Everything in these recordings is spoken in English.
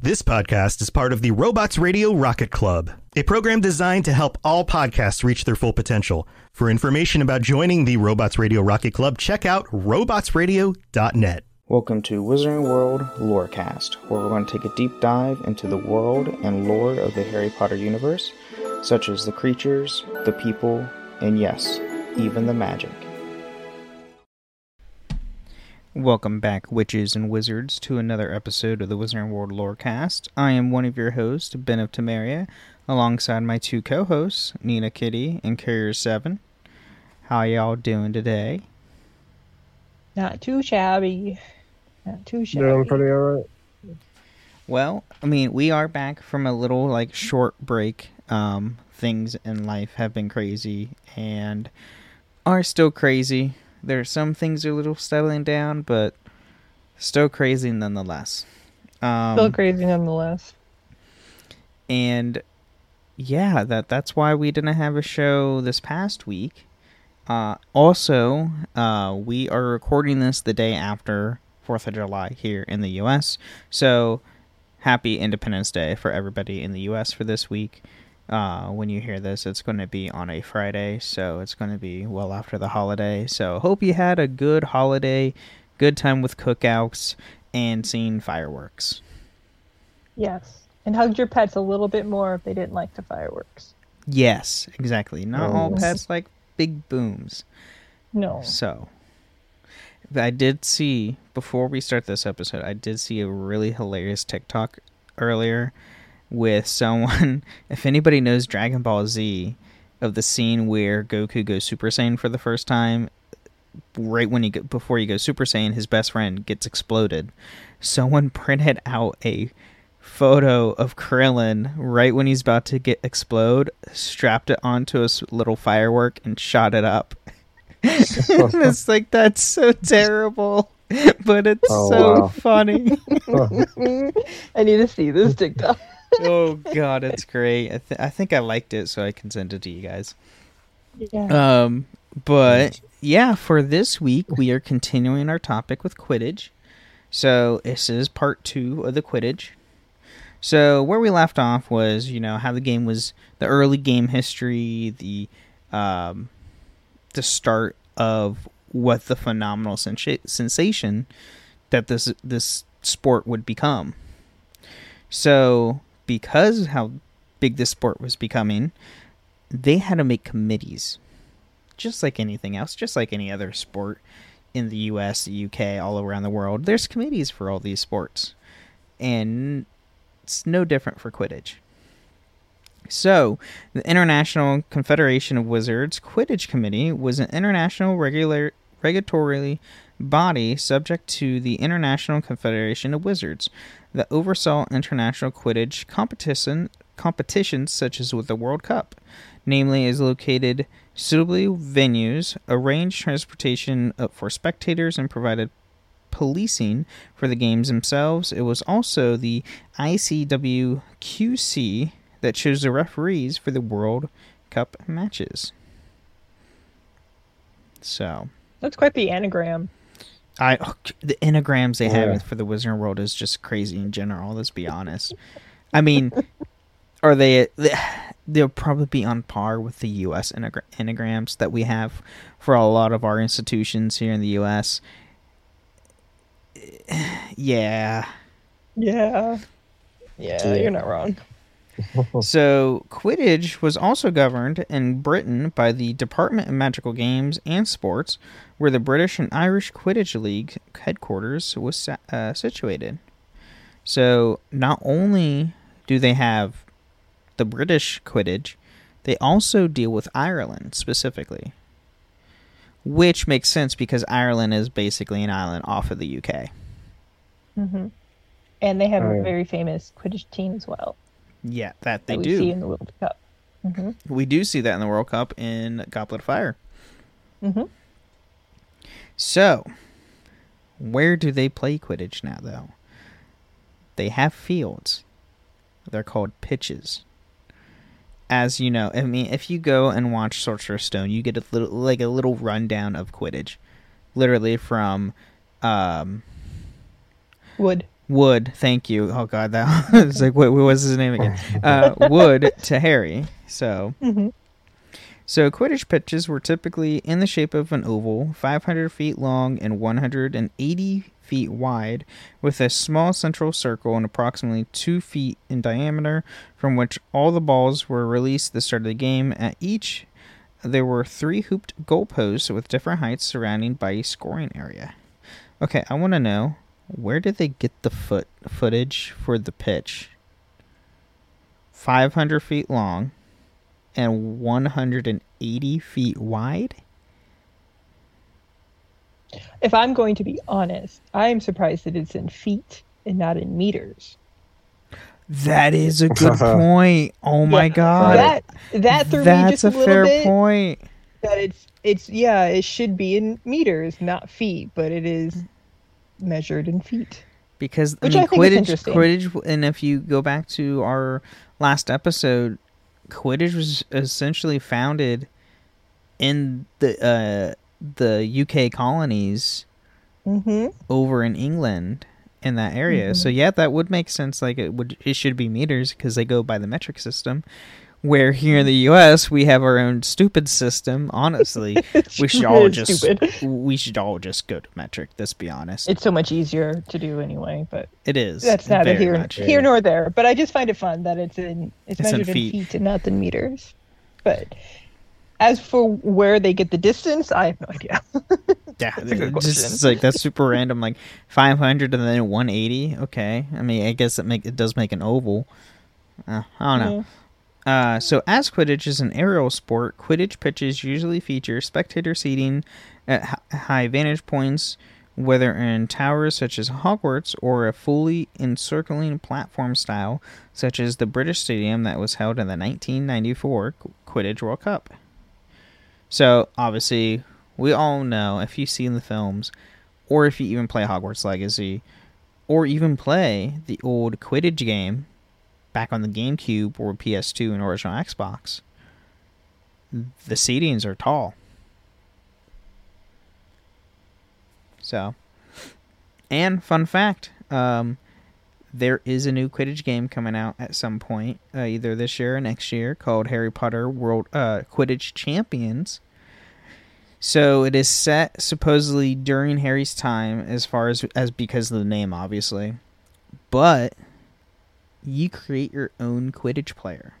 This podcast is part of the Robots Radio Rocket Club, a program designed to help all podcasts reach their full potential. For information about joining the Robots Radio Rocket Club, check out robotsradio.net. Welcome to Wizarding World Lorecast, where we're going to take a deep dive into the world and lore of the Harry Potter universe, such as the creatures, the people, and yes, even the magic. Welcome back, witches and wizards, to another episode of the Wizarding World Lorecast. I am one of your hosts, Ben of Temeria, alongside my two co-hosts, Nina Kitty and Carrier Seven. How y'all doing today? Not too shabby. Not too shabby. Doing pretty alright. Well, I mean, we are back from a little like short break. Um, things in life have been crazy and are still crazy. There are some things are a little settling down, but still crazy nonetheless. Um, Still crazy nonetheless. and yeah, that that's why we didn't have a show this past week. Uh, also, uh, we are recording this the day after Fourth of July here in the U.S. So, happy Independence Day for everybody in the U.S. for this week. Uh, when you hear this, it's going to be on a Friday, so it's going to be well after the holiday. So, hope you had a good holiday, good time with cookouts, and seeing fireworks. Yes. And hugged your pets a little bit more if they didn't like the fireworks. Yes, exactly. Not all pets like big booms. No. So, I did see before we start this episode, I did see a really hilarious TikTok earlier with someone. If anybody knows Dragon Ball Z, of the scene where Goku goes Super Saiyan for the first time, right when he go, before he goes Super Saiyan, his best friend gets exploded. Someone printed out a photo of Krillin right when he's about to get explode, strapped it onto a little firework, and shot it up. it's like that's so terrible, but it's Oh, so wow. funny. I need to see this TikTok. Oh god, it's great. I, th- I think I liked it, so I can send it to you guys. Yeah. Um, but yeah, for this week we are continuing our topic with Quidditch. So this is part two of the Quidditch. So where we left off was, you know, how the game was the early game history, the um, the start of what the phenomenal sensa- sensation that this this sport would become. So because how big this sport was becoming, they had to make committees, just like anything else, just like any other sport in the U.S., the U.K., all around the world. There's committees for all these sports, and it's no different for Quidditch. So, the International Confederation of Wizards Quidditch Committee was an international regular regulatory body subject to the International Confederation of Wizards that oversaw international Quidditch competition competitions such as with the World Cup. Namely, is located suitably venues, arranged transportation for spectators, and provided policing for the games themselves. It was also the ICWQC that chose the referees for the World Cup matches. So, That's quite the anagram. I oh, the anagrams they Yeah. have for the Wizarding World is just crazy in general. Let's be honest. I mean, are they? They'll probably be on par with the U.S. anagra- anagrams that we have for a lot of our institutions here in the U.S. Yeah. Yeah. Yeah, Yeah. you're not wrong. So, Quidditch was also governed in Britain by the Department of Magical Games and Sports, where the British and Irish Quidditch League headquarters was uh, situated. So, not only do they have the British Quidditch, they also deal with Ireland specifically. Which makes sense because Ireland is basically an island off of the UK. hmm And they have Oh, a very famous Quidditch team as well. Yeah, that they that we do. see in the World Cup. hmm We do see that in the World Cup in Goblet of Fire. hmm So, where do they play Quidditch now, though? They have fields. They're called pitches. As you know, I mean, if you go and watch Sorcerer's Stone, you get a little, like a little rundown of Quidditch, literally from, um, Wood. Wood. Thank you. Oh God, that was like, what, what was his name again? Uh, Wood to Harry. So, hmm so Quidditch pitches were typically in the shape of an oval, 500 feet long and 180 feet wide, with a small central circle and approximately 2 feet in diameter, from which all the balls were released at the start of the game. At each, there were three hooped goalposts with different heights surrounding by a scoring area. Okay, I want to know where did they get the foot footage for the pitch? 500 feet long and 180 feet wide? If I'm going to be honest, I am surprised that it's in feet and not in meters. That is a good point. Oh my Yeah, god. That that threw me That's just a a, little fair bit. point. That it's it's yeah, it should be in meters, not feet, but it is measured in feet. Because Which I I mean, think is Quidditch. Quidditch, and if you go back to our last episode, Quidditch was essentially founded in the uh, the UK colonies Mm-hmm. over in England in that area. So yeah, that would make sense. Like it would, it should be meters because they go by the metric system. Where here in the U.S. we have our own stupid system. Honestly, we should all just stupid. we should all just go to metric. Let's be honest. It's so much easier to do anyway, but it is. that's neither here here nor there. But I just find it fun that it's in it's, It's measured in feet. feet. and not in meters. But as for where they get the distance, I have no idea. Yeah, it's just like that's super random. Like five hundred and then one eighty. Okay, I mean, I guess it make it does make an oval. Uh, I don't know. Uh, so as Quidditch is an aerial sport, Quidditch pitches usually feature spectator seating at hi- high vantage points, whether in towers such as Hogwarts or a fully encircling platform style, such as the British Stadium that was held in the 1994 Qu- Quidditch World Cup. So obviously, we all know if you've seen the films, or if you even play Hogwarts Legacy, or even play the old Quidditch game back on the GameCube or PS2 and original Xbox, the seatings are tall. So, and fun fact, um, there is a new Quidditch game coming out at some point, uh, either this year or next year, called Harry Potter World uh, Quidditch Champions. So it is set supposedly during Harry's time, as far as as because of the name, obviously. But you create your own Quidditch player.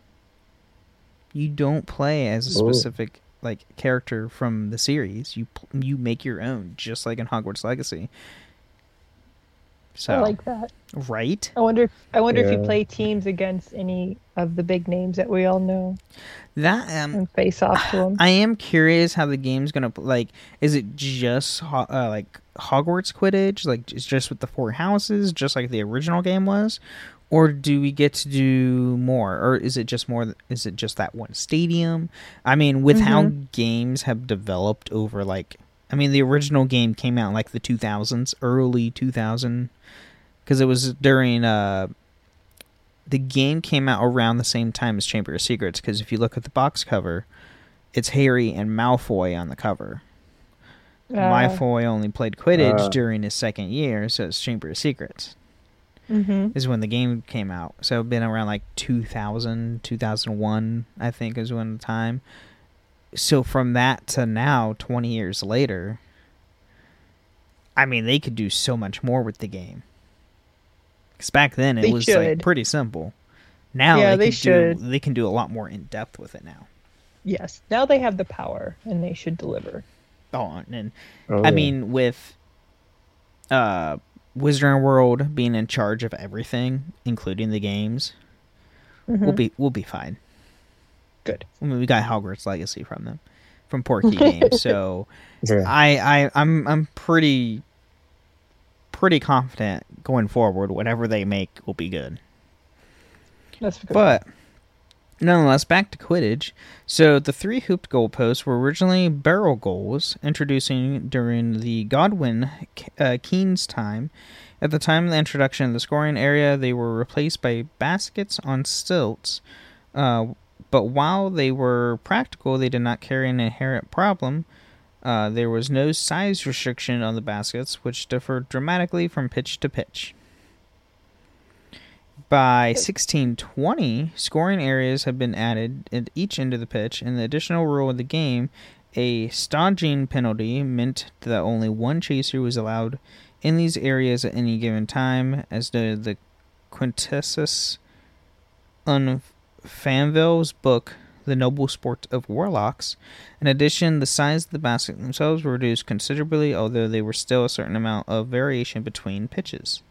You don't play as a Ooh. specific like character from the series. You you make your own, just like in Hogwarts Legacy. So I like that. right, I wonder. I wonder if you play teams against any of the big names that we all know that um, and face off to them. I am curious how the game's gonna like. Is it just uh, like Hogwarts Quidditch, like it's just with the four houses, just like the original game was, or do we get to do more, or is it just more? Is it just that one stadium? I mean, with how games have developed over like, I mean, the original game came out in like the two thousands, early two thousand, because it was during uh the game came out around the same time as Chamber of Secrets because if you look at the box cover, it's Harry and Malfoy on the cover. Uh, Malfoy only played Quidditch Uh. during his second year, so it's Chamber of Secrets mhm. is when the game came out. So it'd been around like 2000, 2001, I think is when the time. So from that to now, 20 years later, I mean, they could do so much more with the game. Because back then it They was like pretty simple. Now Yeah, they, they can should. do they can do a lot more in depth with it now. Yes. Now they have the power, and they should deliver. Oh, and Oh, I yeah. mean, with uh, Wizarding World being in charge of everything, including the games, we'll mm-hmm. be we'll be fine. Good. I mean, we got Hogwarts Legacy from them, from Portkey Games, so Yeah. I I I'm I'm pretty pretty confident going forward. Whatever they make will be good. That's good. But nonetheless, back to Quidditch. So the three hooped goalposts were originally barrel goals, introducing during the Goodwin uh, Kneen's time. At the time of the introduction of the scoring area, they were replaced by baskets on stilts. Uh, but while they were practical, they did not carry an inherent problem. Uh, there was no size restriction on the baskets, which differed dramatically from pitch to pitch. By 1620, scoring areas have been added at each end of the pitch, and the additional rule of the game, a stooging penalty, meant that only one chaser was allowed in these areas at any given time, as noted the Quintius Umfraville's book, The Noble Sport of Warlocks. In addition, the size of the basket themselves were reduced considerably, although there was still a certain amount of variation between pitches.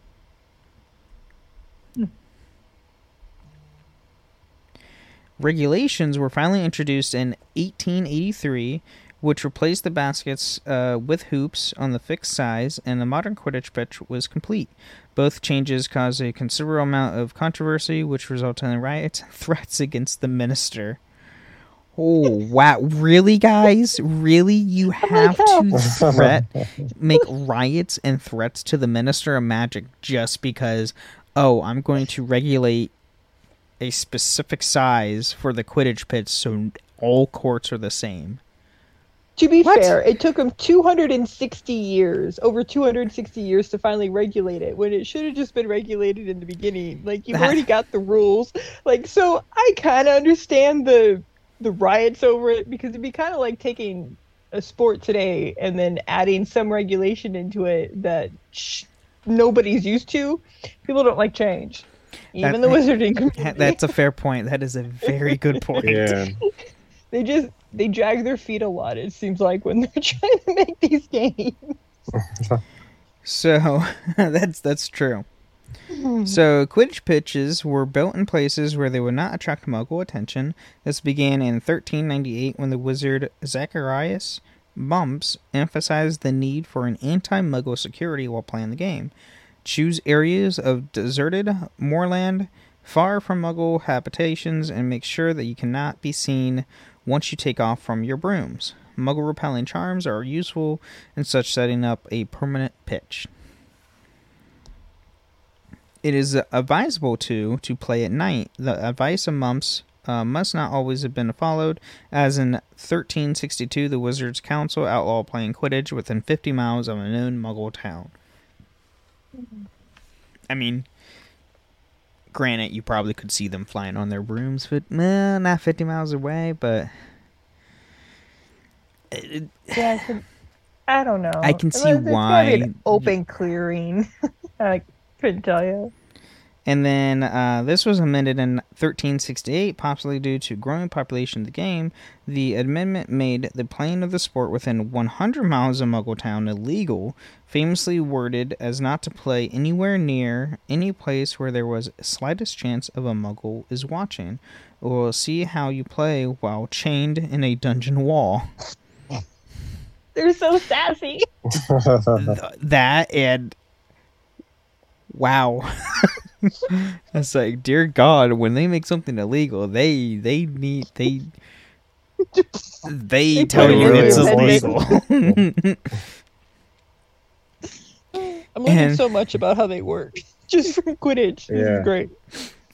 Regulations were finally introduced in 1883, which replaced the baskets uh, with hoops on the fixed size, and the modern Quidditch pitch was complete. Both changes caused a considerable amount of controversy, which resulted in riots and threats against the minister. Oh wow! Really, guys? Really? You have to threat, make riots and threats to the minister of magic just because? Oh, I'm going to regulate a specific size for the Quidditch pitch, so all courts are the same. To be What? fair, it took them 260 years, over 260 years, to finally regulate it. When it should have just been regulated in the beginning. Like you've already got the rules. Like so, I kind of understand the the riots over it because it'd be kind of like taking a sport today and then adding some regulation into it that sh- nobody's used to. People don't like change, even That- the wizarding community. That's a fair point. That is a very good point. Yeah. they just they drag their feet a lot. It seems like when they're trying to make these games. So that's that's true. Hmm. So Quidditch pitches were built in places where they would not attract Muggle attention. This began in 1398 when the wizard Zacharias Mumps emphasized the need for an anti-Muggle security while playing the game. Choose areas of deserted moorland far from Muggle habitations and make sure that you cannot be seen once you take off from your brooms. Muggle repelling charms are useful in such setting up a permanent pitch. It is advisable to to play at night. The advice of mumps uh, must not always have been followed, as in 1362 the Wizards' Council outlawed playing Quidditch within 50 miles of a known Muggle town. I mean, granted, you probably could see them flying on their brooms, but eh, not 50 miles away. But Yeah, I, I don't know. I can see Unless it's why- an open clearing. I couldn't tell you. And then uh, this was amended in 1368, possibly due to growing population of the game. The amendment made the playing of the sport within 100 miles of Muggletown illegal, famously worded as not to play anywhere near any place where there was slightest chance of a Muggle is watching, or see how you play while chained in a dungeon wall. They're so sassy. That and wow it's like dear god when they make something illegal they they need they they tell you it's illegal I'm learning And- so much about how they work just from Quidditch. This Yeah. is great.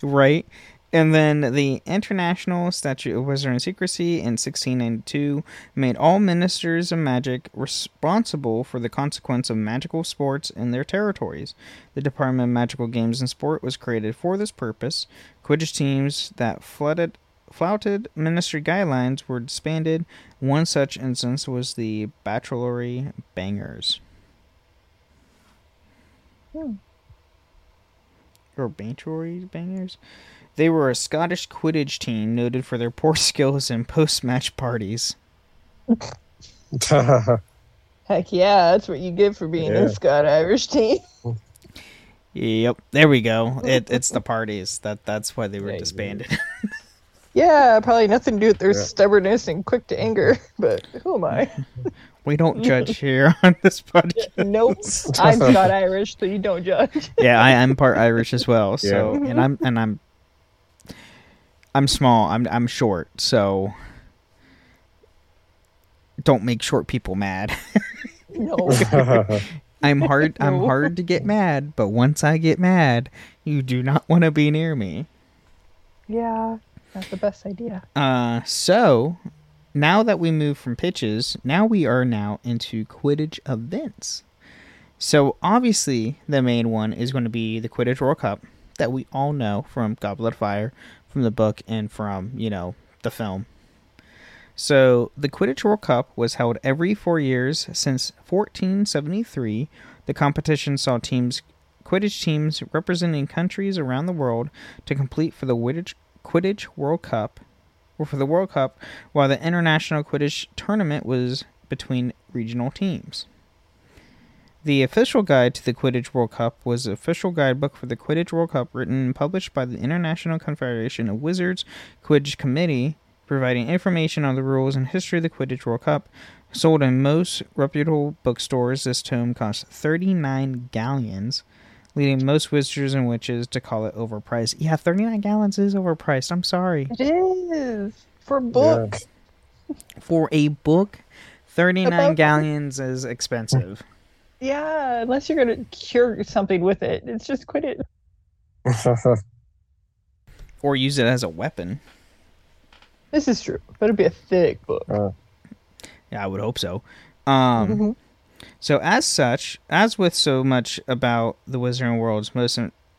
right and then the international statute of wizard and secrecy in 1692 made all ministers of magic responsible for the consequence of magical sports in their territories. The department of magical games and sport was created for this purpose. Quidditch teams that flooded flouted ministry guidelines were disbanded. One such instance was the bachelorary bangers. Hmm. Or Bantry Bangers. They were a Scottish Quidditch team noted for their poor skills in post-match parties. Heck yeah, that's what you get for being Yeah. a Scott Irish team. Yep, there we go. It, it's the parties that that's why they were There you go. disbanded. Yeah, probably nothing to do with their stubbornness and quick to anger. But who am I? We don't judge here on this podcast. nope. I'm not Irish, so you don't judge. yeah, I am part Irish as well. So, Yeah. and I'm and I'm I'm small. I'm I'm short. So, don't make short people mad. No. I'm hard. I'm hard to get mad. But once I get mad, you do not want to be near me. yeah, that's the best idea. Uh, so now that we move from pitches, now we are now into Quidditch events. So obviously, the main one is going to be the Quidditch World Cup that we all know from Goblet of Fire, from the book, and from you know the film. So the Quidditch World Cup was held every four years since 1473. The competition saw teams, Quidditch teams representing countries around the world, to compete for the Quidditch, Quidditch World Cup, or for the World Cup, while the International Quidditch Tournament was between regional teams. The official guide to the Quidditch World Cup was the official guidebook for the Quidditch World Cup written and published by the International Confederation of Wizards Quidditch Committee, providing information on the rules and history of the Quidditch World Cup. Sold in most reputable bookstores, this tome cost 39 galleons, leading most wizards and witches to call it overpriced. Yeah, 39 gallons is overpriced. I'm sorry. It is for a book. For a book, 39 About- galleons is expensive. Yeah, unless you're gonna cure something with it, it's just quit it. or use it as a weapon. This is true, but it'd be a thick book. Yeah, I would hope so. Um, Mhm. So, as such, as with so much about the Wizarding World's most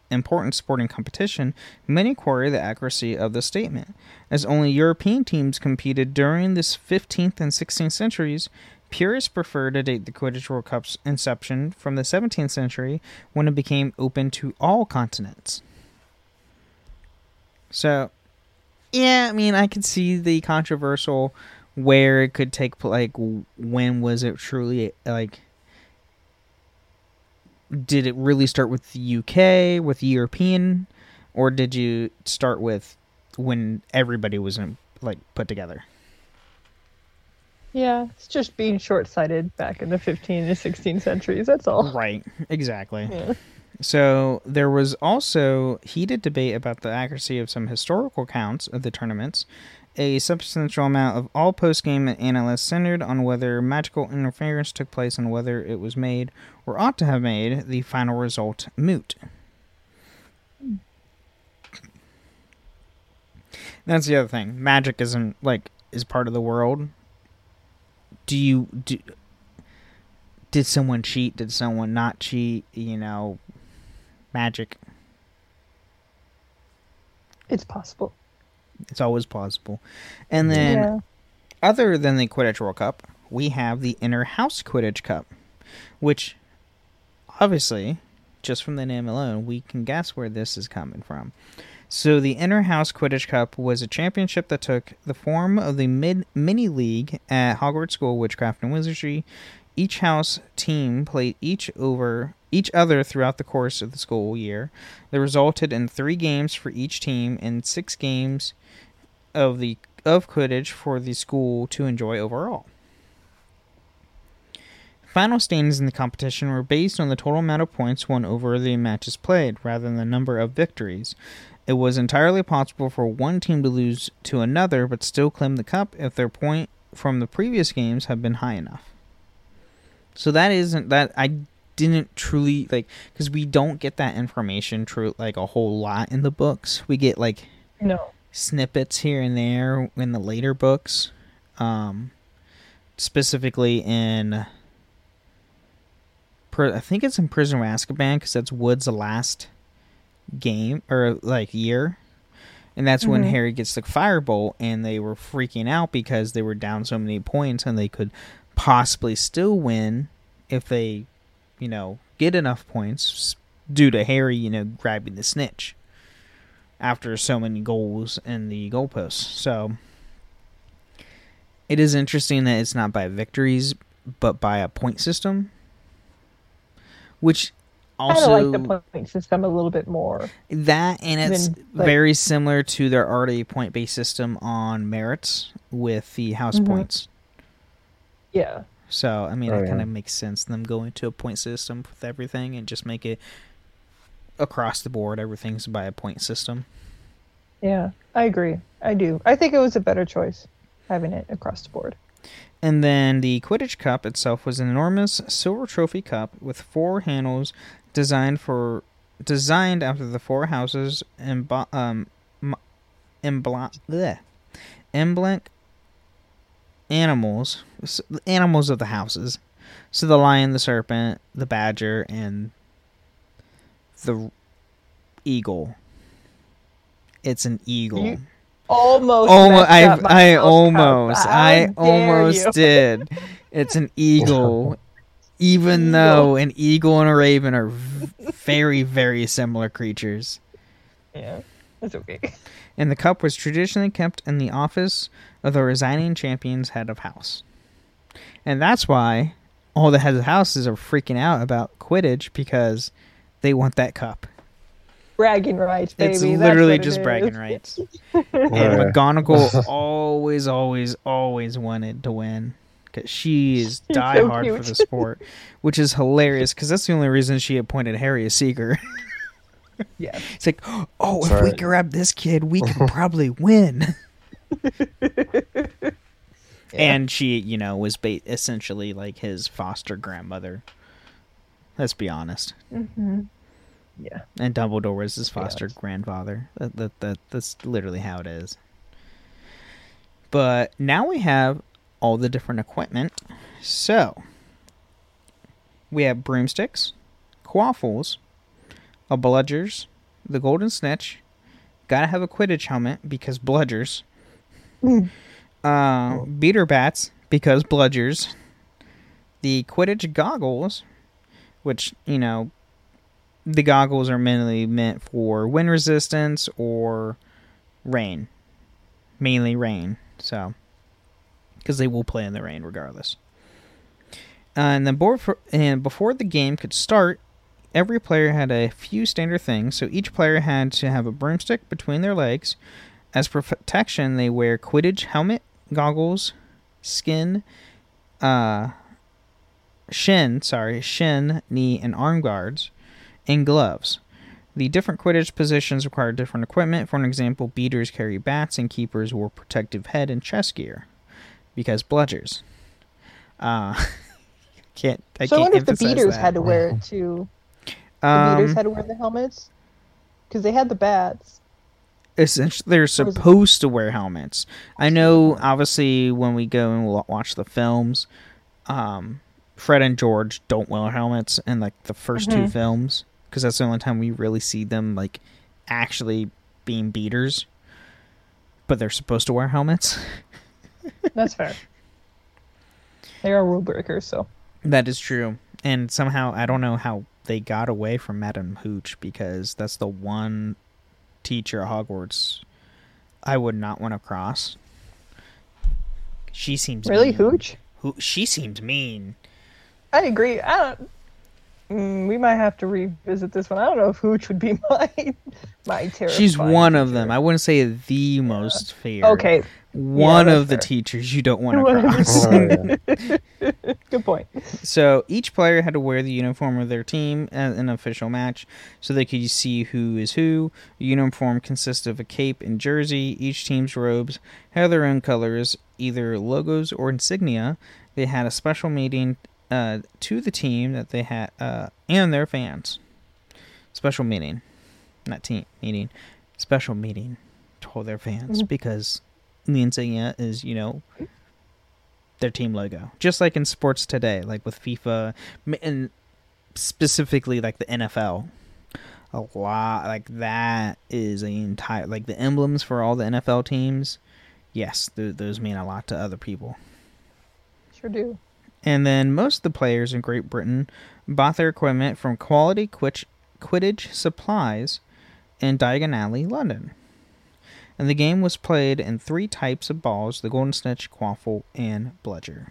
important sporting competition, many query the accuracy of the statement. As only European teams competed during this 15th and 16th centuries, purists prefer to date the Quidditch World Cup's inception from the 17th century when it became open to all continents. So, yeah, I mean, I could see the controversial where it could take like when was it truly like did it really start with the UK with European or did you start with when everybody was in, like put together? Yeah, it's just being short-sighted back in the 15 and 16th centuries. That's all. Right, exactly. Yeah. So there was also heated debate about the accuracy of some historical accounts of the tournaments. A substantial amount of all post-game analysts centered on whether magical interference took place and whether it was made or ought to have made the final result moot. That's the other thing. Magic isn't like is part of the world. Do you do? Did someone cheat? Did someone not cheat? You know, magic. It's possible. It's always possible. And then, Yeah. other than the Quidditch World Cup, we have the Inter House Quidditch Cup, which, obviously, just from the name alone, we can guess where this is coming from. So, the Inter House Quidditch Cup was a championship that took the form of the mid mini league at Hogwarts School of Witchcraft and Wizardry. Each house team played each over each other throughout the course of the school year. That resulted in three games for each team and six games of the of Quidditch for the school to enjoy overall. Final standings in the competition were based on the total amount of points won over the matches played, rather than the number of victories. It was entirely possible for one team to lose to another, but still claim the cup if their point from the previous games had been high enough. So that isn't that I didn't truly like because we don't get that information true like a whole lot in the books. We get like No. snippets here and there in the later books, um, specifically in. I think it's in Prison of Azkaban because that's Wood's last game or like year, and that's when Mhm. Harry gets the firebolt, and they were freaking out because they were down so many points, and they could possibly still win if they, you know, get enough points due to Harry, you know, grabbing the snitch after so many goals in the goalposts. So it is interesting that it's not by victories but by a point system, which also kind of like the point system a little bit more. that, and it's than, like- very similar to their already point based system on merits with the house Mhm. points. Yeah. So I mean, Oh, it kind of makes sense them going to a point system with everything and just make it across the board. Everything's by a point system. Yeah, I agree. I do. I think it was a better choice having it across the board. And then the Quidditch Cup itself was an enormous silver trophy cup with four handles designed for designed after the four houses and um embla- emblem animals animals of the houses. So the lion, the serpent, the badger, and the eagle. It's an eagle. You Almost. Almost, I, I almost, I almost you. did. It's an eagle, even Eagle. though an eagle and a raven are very, very similar creatures. Yeah, that's okay. And the cup was traditionally kept in the office of the resigning champion's head of house. And that's why all the heads of houses are freaking out about Quidditch because they want that cup. Bragging rights, baby. It's literally what it just bragging rights. Yeah. And McGonagall always, always, always wanted to win because she is She's die so hard for the sport, which is hilarious because that's the only reason she appointed Harry a seeker. Yeah. It's like, oh, That's if we grab this kid, we can probably win. And she, you know, was ba- essentially like his foster grandmother. Let's be honest. hmm Yeah. And Dumbledore was his foster honest. grandfather. That, that that that's literally how it is. But now we have all the different equipment. So we have broomsticks, quaffles, a bludgers, the golden snitch. Gotta have a Quidditch helmet because bludgers. uh, beater bats because bludgers. The Quidditch goggles, which you know the goggles are mainly meant for wind resistance or rain. Mainly rain, so because they will play in the rain regardless. Uh, and then for, and before the game could start, every player had a few standard things. So each player had to have a broomstick between their legs. As protection, they wear Quidditch helmet, goggles, skin, uh, shin, sorry, shin, knee, and arm guards, and gloves. The different Quidditch positions require different equipment. For an example, beaters carry bats, and keepers wore protective head and chest gear, because bludgers. Uh, can't I so I can't wonder if the beaters that. had to wear it too. The Um, beaters had to wear the helmets because they had the bats. essentially they're supposed to wear helmets. I know obviously when we go and wa- watch the films, um, Fred and George don't wear helmets in like the 1st two Mhm. films because that's the only time we really see them like actually being beaters. But they're supposed to wear helmets. That's fair. they are rule breakers, so That is true. And somehow I don't know how they got away from Madame Hooch because that's the one teacher at Hogwarts I would not want to cross. She seems really mean. hooch. Who she seemed mean. I agree. I don't. Mm, we might have to revisit this one. I don't know if Hooch would be my my terrifying. She's one of them. I wouldn't say the most fair. Okay, One that's of the teachers you don't want to One of the- cross. Oh, yeah. good point. So each player had to wear the uniform of their team at an official match so they could see who is who. The uniform consists of a cape and jersey. Each team's robes had their own colors, either logos or insignia. They had a special meeting uh, to the team that they had uh, and their fans. Special meeting, not team meeting. Special meeting to their fans because the insignia is, you know, their team logo. Just like in sports today, like with FIFA and specifically like the NFL. A lot like that is an entire like the emblems for all the NFL teams. Yes, th- those mean a lot to other people. Sure do. And then most of the players in Great Britain bought their equipment from Quality Quitch- Quidditch Supplies in Diagon Alley, London. And the game was played in three types of balls the Golden Snitch, Quaffle, and Bludger.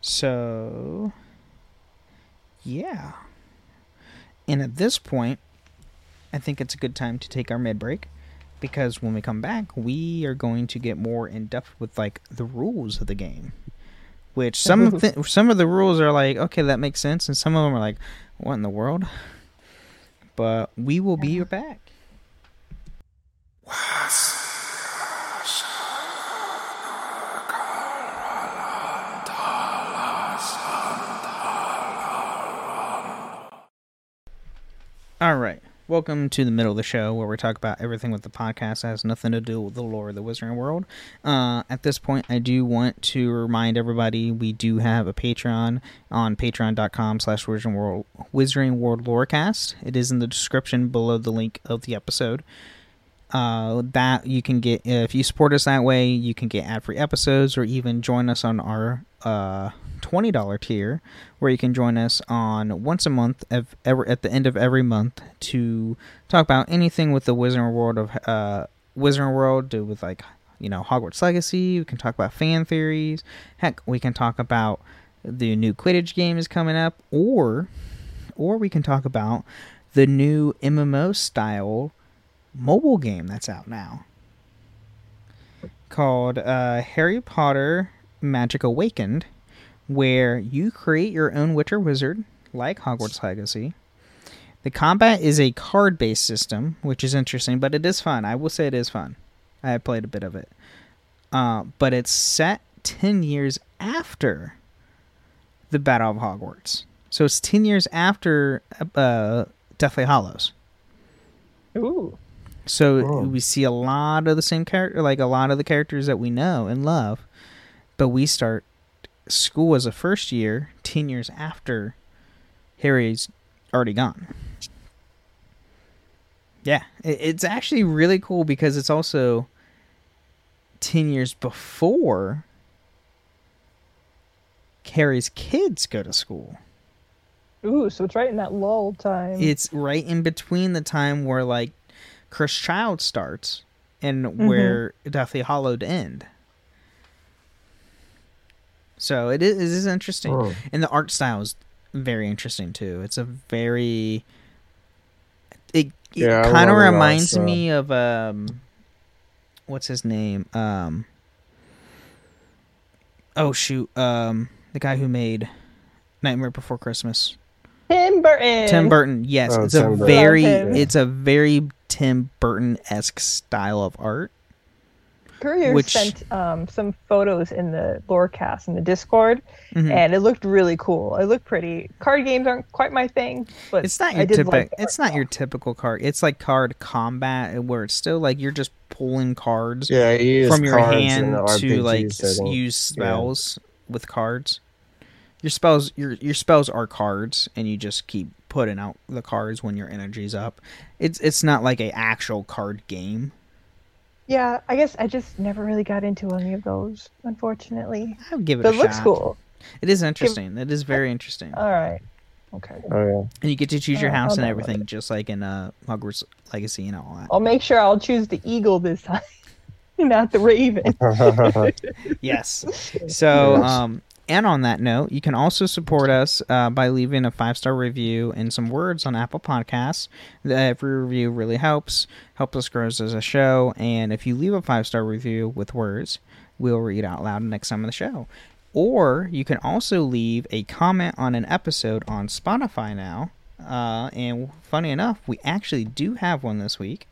So, yeah. And at this point, I think it's a good time to take our mid break because when we come back, we are going to get more in depth with like the rules of the game. Which some of the, some of the rules are like, okay, that makes sense, and some of them are like, what in the world? But we will be back. All right. Welcome to the middle of the show where we talk about everything with the podcast that has nothing to do with the lore of the Wizarding World. Uh, at this point, I do want to remind everybody we do have a Patreon on patreon.com slash Wizarding World, Wizarding World Lorecast. It is in the description below the link of the episode. Uh, that you can get, if you support us that way, you can get ad free episodes or even join us on our uh, $20 tier where you can join us on once a month of every, at the end of every month to talk about anything with the wizard World of uh, Wizarding World do with like you know Hogwarts Legacy. We can talk about fan theories. Heck, we can talk about the new Quidditch game is coming up, or or we can talk about the new MMO style mobile game that's out now called uh, Harry Potter Magic Awakened where you create your own Witcher Wizard, like Hogwarts Legacy. The combat is a card based system, which is interesting, but it is fun. I will say it is fun. I played a bit of it. Uh, but it's set 10 years after the Battle of Hogwarts. So it's 10 years after uh, Deathly Hallows. Ooh. So oh. we see a lot of the same character, like a lot of the characters that we know and love, but we start school as a first year 10 years after Harry's already gone. Yeah, it's actually really cool because it's also 10 years before Harry's kids go to school. Ooh, so it's right in that lull time. It's right in between the time where like Cursed Child starts and mm-hmm. where Deathly Hollowed end. So it is, it is interesting, oh. and the art style is very interesting too. It's a very it, it yeah, kind of reminds me of um what's his name um oh shoot um the guy who made Nightmare Before Christmas. Tim Burton. Tim Burton. Yes, oh, it's Tim a Burton. very it's a very Tim Burton esque style of art. Courier Which... sent um, some photos in the Lorecast in the Discord, mm-hmm. and it looked really cool. It looked pretty. Card games aren't quite my thing, but it's not your typical. Like it's not your typical card. It's like card combat, where it's still like you're just pulling cards yeah, you from your hand to like setting. use spells yeah. with cards. Your spells, your your spells are cards, and you just keep putting out the cards when your energy's up. It's it's not like a actual card game. Yeah, I guess I just never really got into any of those, unfortunately. I would give it but a it looks cool. It is interesting. Give... It is very interesting. All right. Okay. Oh yeah. And you get to choose your house I'll and everything, just like in uh, Hogwarts Legacy and all that. I'll make sure I'll choose the eagle this time, not the raven. yes. So, um, and on that note, you can also support us uh, by leaving a five star review and some words on Apple Podcasts. Every review really helps, helps us grow as a show. And if you leave a five star review with words, we'll read out loud next time on the show. Or you can also leave a comment on an episode on Spotify now. Uh, and funny enough, we actually do have one this week.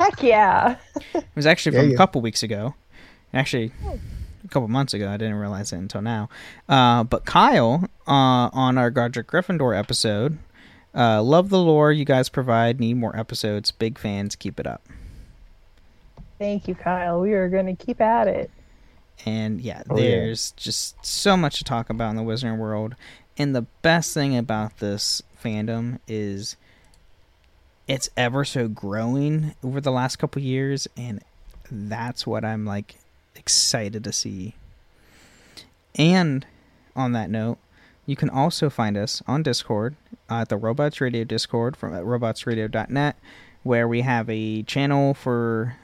Heck yeah! it was actually from yeah, yeah. a couple weeks ago. Actually, a couple months ago. I didn't realize it until now. Uh, but Kyle, uh, on our Godric Gryffindor episode, uh, love the lore you guys provide. Need more episodes. Big fans. Keep it up. Thank you, Kyle. We are going to keep at it. And yeah, oh, there's yeah. just so much to talk about in the Wizarding world. And the best thing about this fandom is it's ever so growing over the last couple years and that's what I'm like excited to see. And on that note, you can also find us on Discord uh, at the Robots Radio Discord from at robotsradio.net, where we have a channel for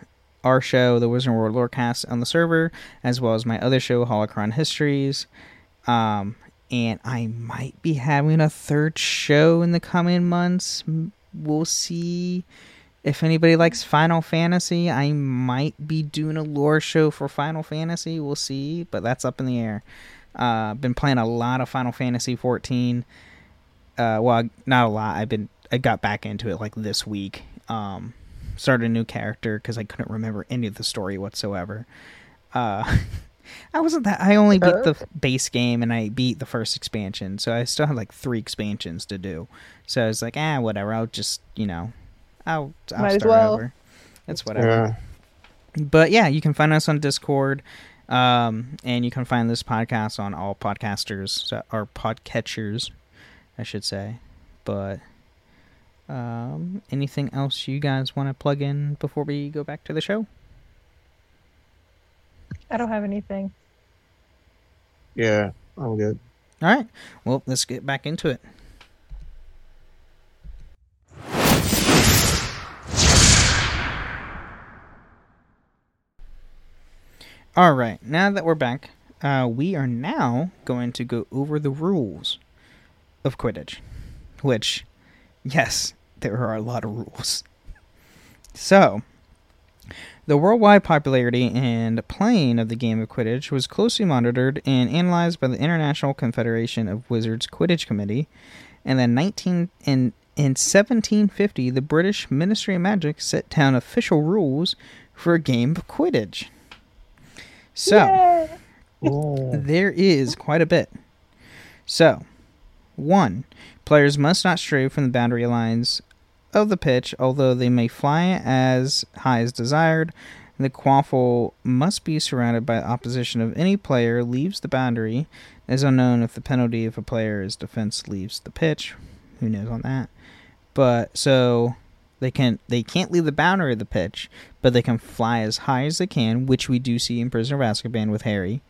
our show, the Wizard World Lorecast, on the server, as well as my other show, Holocron Histories. Um, and I might be having a third show in the coming months. We'll see if anybody likes Final Fantasy. I might be doing a lore show for Final Fantasy. We'll see, but that's up in the air. Uh, been playing a lot of Final Fantasy 14. Uh, well, not a lot. I've been I got back into it like this week. Um, started a new character because I couldn't remember any of the story whatsoever. Uh, I wasn't that. I only beat the base game and I beat the first expansion, so I still had like three expansions to do. So I was like, ah, whatever. I'll just you know, I'll, I'll Might as well. over. It's whatever. Yeah. But yeah, you can find us on Discord, um, and you can find this podcast on all podcasters or podcatchers, I should say. But um, anything else you guys want to plug in before we go back to the show? I don't have anything. Yeah, I'm good. All right. Well, let's get back into it. All right. Now that we're back, uh, we are now going to go over the rules of Quidditch. Which, yes, there are a lot of rules. So, the worldwide popularity and playing of the game of Quidditch was closely monitored and analyzed by the International Confederation of Wizards Quidditch Committee, and then 19 in in 1750, the British Ministry of Magic set down official rules for a game of Quidditch. So, there is quite a bit. So, one, players must not stray from the boundary lines of the pitch, although they may fly as high as desired. The quaffle must be surrounded by opposition of any player leaves the boundary. It is unknown if the penalty if a player's defense leaves the pitch. Who knows on that? But so they can they can't leave the boundary of the pitch, but they can fly as high as they can, which we do see in Prisoner of Azkaban with Harry,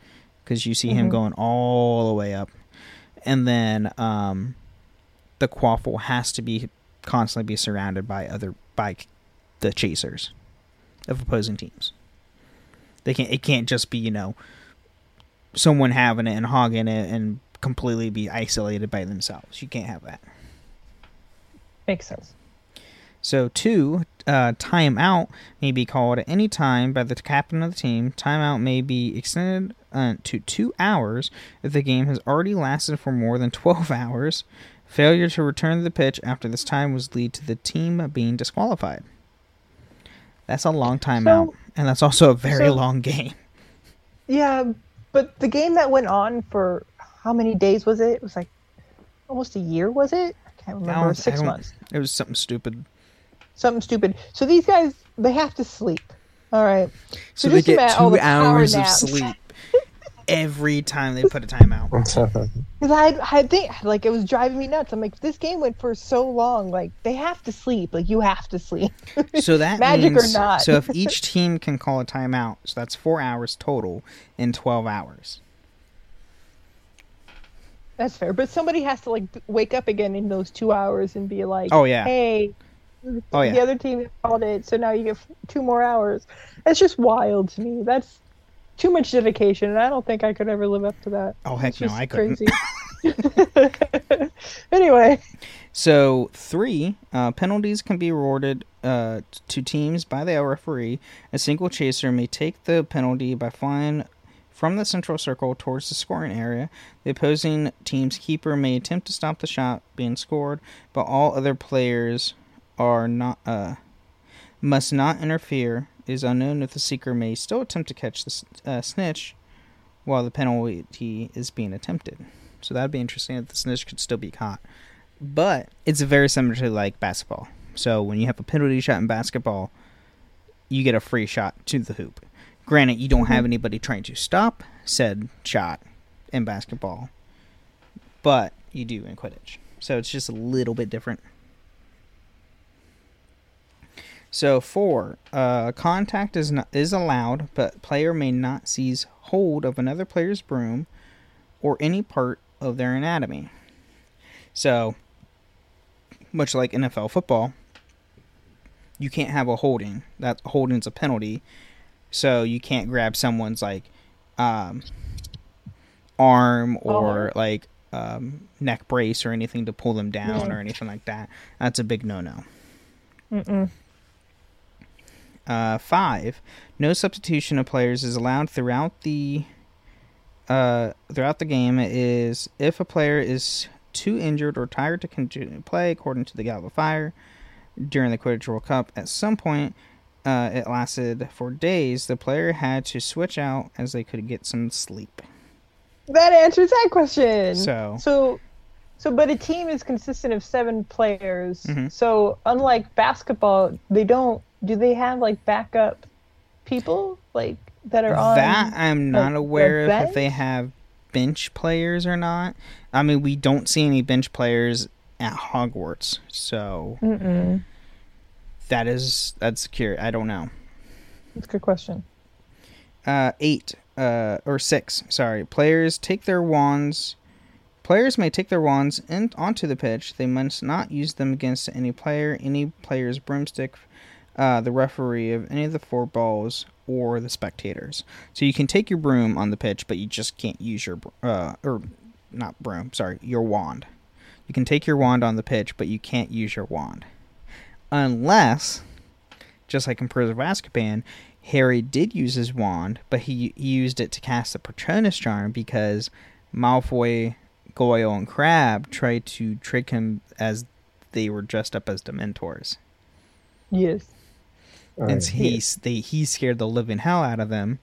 because you see him Mhm. going all the way up, and then um, the quaffle has to be constantly be surrounded by other by the chasers of opposing teams. They can't. It can't just be you know someone having it and hogging it and completely be isolated by themselves. You can't have that. Makes sense. So, two, uh, timeout may be called at any time by the captain of the team. Timeout may be extended uh, to two hours if the game has already lasted for more than 12 hours. Failure to return to the pitch after this time was lead to the team being disqualified. That's a long timeout, and that's also a very so- long game. Yeah, but the game that went on for how many days was it? It was like almost a year, was it? I can't remember. don't- Six months. It was something stupid. Something stupid. So these guys, they have to sleep. All right. So, So they just get oh, two the hours of sleep every time they put a timeout. Because I, I think like it was driving me nuts. I'm like, this game went for so long. Like they have to sleep. Like you have to sleep. So that Magic or means, not. so if each team can call a timeout, so that's four hours total in twelve hours. That's fair. But somebody has to like wake up again in those two hours and be like, Oh, yeah. hey, Oh yeah. the other team called it, so now you get two more hours. It's just wild to me. That's too much dedication, and I don't think I could ever live up to that. Oh, heck It's no, I couldn't. crazy. anyway, So three uh, penalties can be awarded uh, to teams by the referee. A single chaser may take the penalty by flying from the central circle towards the scoring area. The opposing team's keeper may attempt to stop the shot being scored, but all other players are not uh, must not interfere. It is unknown if the seeker may still attempt to catch the uh, snitch while the penalty is being attempted. So that'd be interesting if the snitch could still be caught but it's very similar to like basketball. So when you have a penalty shot in basketball, you get a free shot to the hoop. Granted, you don't have anybody trying to stop said shot in basketball, but you do in Quidditch. So it's just a little bit different. So four, uh, contact is not, is allowed, but player may not seize hold of another player's broom or any part of their anatomy. So, much like NFL football, you can't have a holding. That holding's a penalty. So you can't grab someone's like um, arm or like um, neck brace or anything to pull them down or anything like that. That's a big no no. Uh, five, no substitution of players is allowed throughout the uh, throughout the game. Is if a player is too injured or tired to continue to play, according to the of Fire, during the Quidditch World Cup. At some point, uh, it lasted for days. The player had to switch out as they could get some sleep. That answers that question. So- so, so, but a team is consistent of seven players. Mhm. So, unlike basketball, they don't. Do they have like backup people like that are on? that I'm not like, aware of if they have bench players or not. I mean, we don't see any bench players at Hogwarts, so Mm-mm. that is that's secure. I don't know. That's a good question. Uh, eight uh, or six. Sorry, players take their wands. Players may take their wands in, onto the pitch. They must not use them against any player, any player's broomstick, uh, the referee of any of the four balls, or the spectators. So you can take your broom on the pitch, but you just can't use your uh, or not broom. Sorry, your wand. You can take your wand on the pitch, but you can't use your wand unless, just like in Prisoner of Azkaban, Harry did use his wand, but he, he used it to cast the Patronus charm because Malfoy, Goyle, and Crabbe tried to trick him as they were dressed up as Dementors, Yes. And he they he scared the living hell out of them.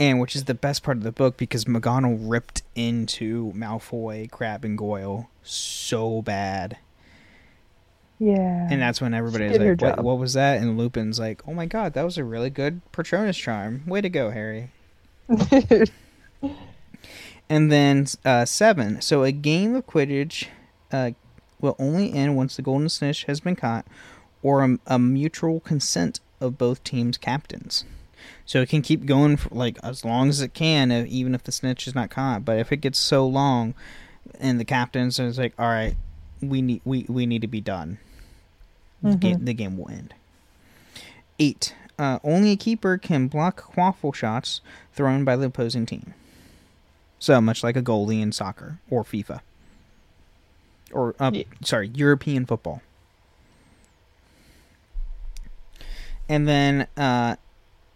And which is the best part of the book because McGonagall ripped into Malfoy, Crabbe, and Goyle so bad. Yeah. And that's when everybody's like, what, what was that? And Lupin's like, oh my god, that was a really good Patronus charm. Way to go, Harry. And then uh, seven. So a game of Quidditch uh, will only end once the golden snitch has been caught, or a, a mutual consent of both teams' captains. So it can keep going for like as long as it can, even if the snitch is not caught. But if it gets so long, and the captains is like, all right, we need we, we need to be done. The, game, the game will end. Eight. Uh, only a keeper can block quaffle shots thrown by the opposing team. So much like a goalie in soccer or FIFA. Or, uh, Yeah. sorry, European football. And then uh,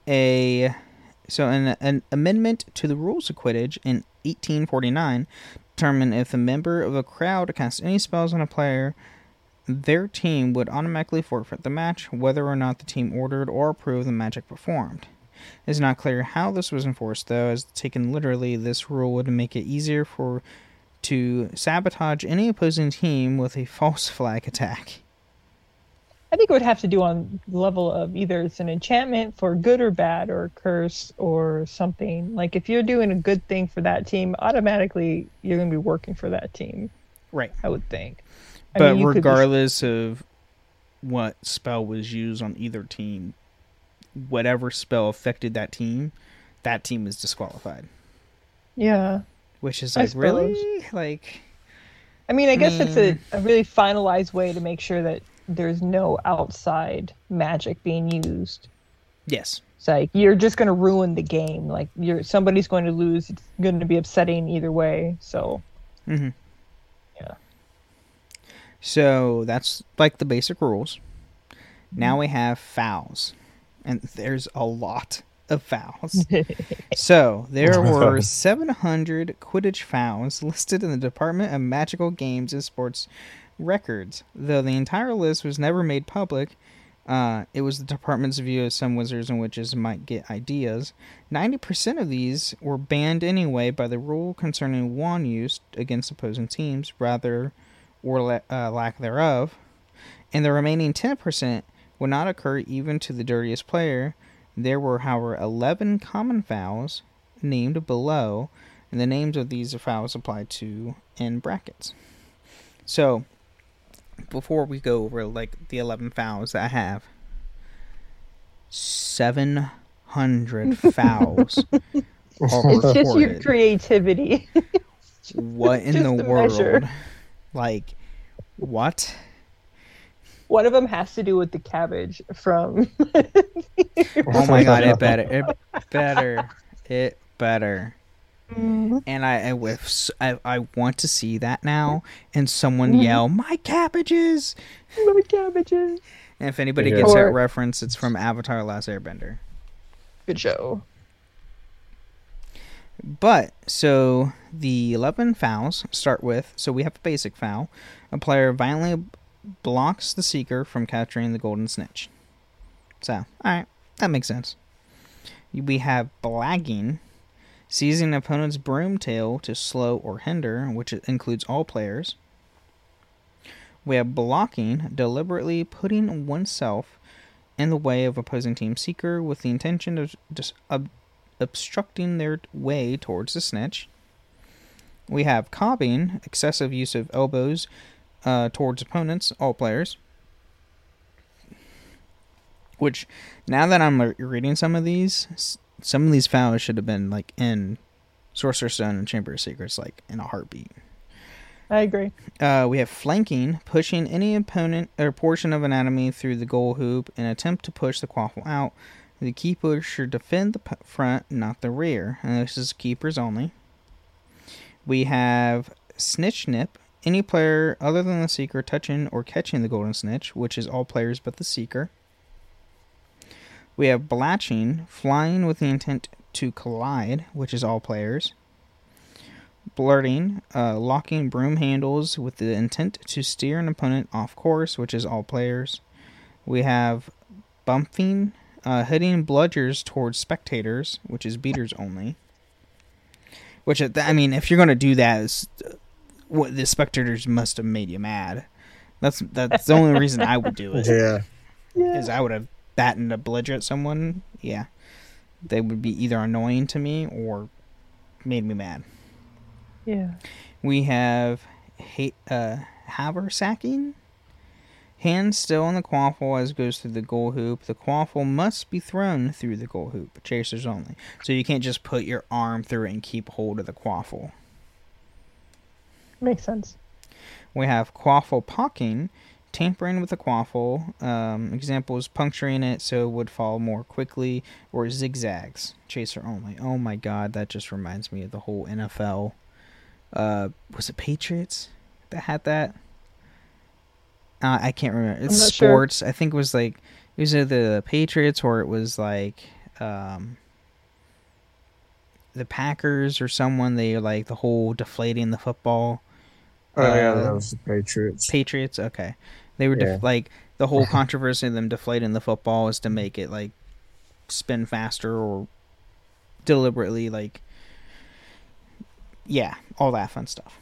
a so an, an amendment to the rules of Quidditch in 1849 determined if a member of a crowd cast any spells on a player, their team would automatically forfeit the match, whether or not the team ordered or approved the magic performed. It is not clear how this was enforced, though, as taken literally, this rule would make it easier for to sabotage any opposing team with a false flag attack. I think it would have to do on the level of either it's an enchantment for good or bad or a curse or something. Like if you're doing a good thing for that team, automatically you're going to be working for that team. Right. I would think. I But mean, you could be- regardless of what spell was used on either team, whatever spell affected that team, that team is disqualified. yeah. Which is like really like I mean, I guess it's Mm. a, a really finalized way to make sure that there's no outside magic being used. yes. It's like you're just going to ruin the game. Like you're somebody's going to lose. It's going to be upsetting either way. So Mm-hmm. Yeah. So that's like the basic rules. Now we have fouls, and there's a lot of fouls. so there were 700 Quidditch fouls listed in the Department of Magical Games and Sports records. Though the entire list was never made public, uh, it was the department's view as some wizards and witches might get ideas. 90% of these were banned anyway by the rule concerning wand use against opposing teams, rather or la- uh, lack thereof. And the remaining 10% would not occur even to the dirtiest player. There were, however, 11 common fouls named below, and the names of these fouls applied to in brackets. So, before we go over like the 11 fouls that I have, 700 fouls are it's just your recorded. creativity. What in just the world? measure. Like, what? One of them has to do with the cabbage from. Oh my god, it better. It better. It better. And I, I, with, I, I want to see that now, and someone Mm-hmm. yell, "My cabbages!" My cabbages. And if anybody Yeah. gets that reference, it's from Avatar: Last Airbender. Good show. But so the 11 fouls start with so we have a basic foul. A player violently blocks the seeker from capturing the golden snitch. So, all right, that makes sense. We have blagging, seizing an opponent's broom tail to slow or hinder, which includes all players. We have blocking, deliberately putting oneself in the way of opposing team seeker with the intention of ob- obstructing their way towards the snitch. We have cobbing, excessive use of elbows uh, towards opponents, all players. Which, now that I'm re- reading some of these, some of these fouls should have been like in Sorcerer's Stone and Chamber of Secrets, like in a heartbeat. I agree. Uh, we have flacking, pushing any opponent or portion of an enemy through the goal hoop in an attempt to push the quaffle out. The keeper should defend the p- front, not the rear. And this is keepers only. We have snitch nip, any player other than the seeker touching or catching the golden snitch, which is all players but the seeker. We have blatching, flying with the intent to collide, which is all players blurting, uh, locking broom handles with the intent to steer an opponent off course, which is all players. We have bumping, uh, hitting bludgers towards spectators, which is beaters only. Which uh, I mean, if you're gonna do that, uh, what the spectators must have made you mad. That's that's the only reason I would do it. Yeah. Is I would have battened a bludger at someone. Yeah, they would be either annoying to me or made me mad. Yeah. We have ha- uh, haversacking. Hands still on the quaffle as it goes through the goal hoop. The quaffle must be thrown through the goal hoop. Chasers only. So you can't just put your arm through it and keep hold of the quaffle. Makes sense. We have quaffle pocking, tampering with a quaffle. Um, examples puncturing it so it would fall more quickly, or zigzags. Chaser only. Oh my god, that just reminds me of the whole NFL. Uh, was it Patriots that had that? Uh, I can't remember. It's I'm sure. sports. I think it was like it was either the Patriots or it was like um, the Packers or someone. They like the whole deflating the football. Oh yeah, Uh, that was the Patriots. Patriots. Okay, they were def- Yeah. like the whole controversy of them deflating the football is to make it like spin faster or deliberately like yeah, all that fun stuff.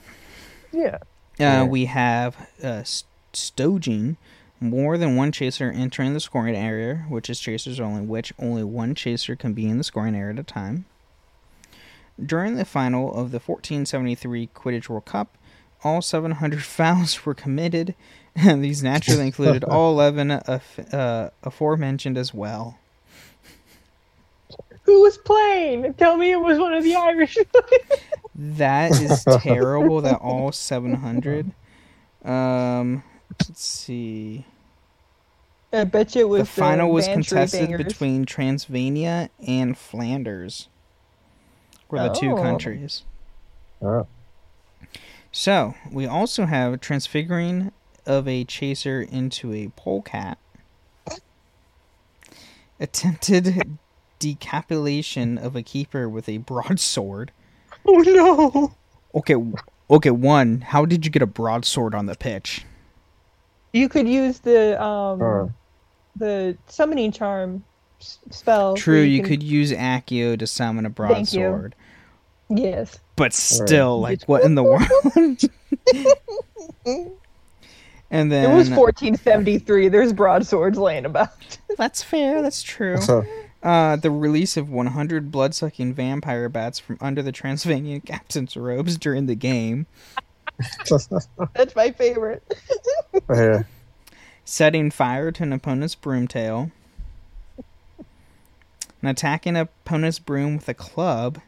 Yeah. Yeah. Uh, we have uh, st- stooging, more than one chaser entering the scoring area, which is chasers only, which only one chaser can be in the scoring area at a time. During the final of the 1473 Quidditch World Cup, all 700 fouls were committed, these naturally included all 11 af- uh, aforementioned as well. Who was playing? Tell me it was one of the Irish. That is terrible. that all 700. Um, let's see. I bet you it was the final was contested Bangers. between Transylvania and Flanders. Were the two countries. Oh. So we also have transfiguring of a chaser into a polecat. Attempted decapitation of a keeper with a broadsword. Oh no! Okay, okay. One, how did you get a broadsword on the pitch? You could use the um Oh. the summoning charm s- spell. True, where you, can- could use Accio to summon a broadsword, Yes. but still, like, what in the world? and then It was 1473. There's broadswords laying about. That's fair. That's true. Uh, the release of 100 blood-sucking vampire bats from under the Transylvanian captain's robes during the game, That's my favorite. yeah. setting fire to an opponent's broom tail. and attacking an opponent's broom with a club,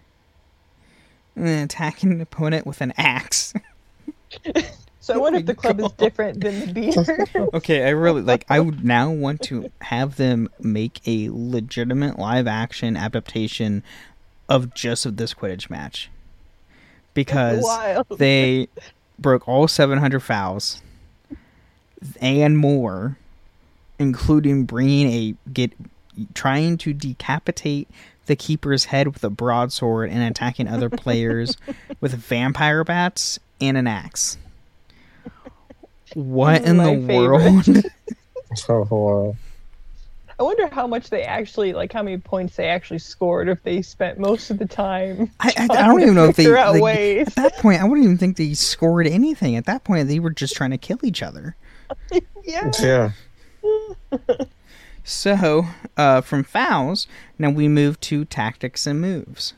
and then attacking an opponent with an axe. So I wonder if the club is different than the beater. Okay, I really like. I would now want to have them make a legitimate live-action adaptation of just of this Quidditch match. because they broke all 700 fouls and more, including bringing a get trying to decapitate the keeper's head with a broadsword and attacking other players with vampire bats and an axe. What in the favorite. world? Wow. I wonder how much they actually like, how many points they actually scored if they spent most of the time. I, I, I don't even know if they, figure out like, ways. at that point. I wouldn't even think they scored anything. At that point, they were just trying to kill each other. Yeah. Yeah. So, uh, from fouls, now we move to tactics and moves.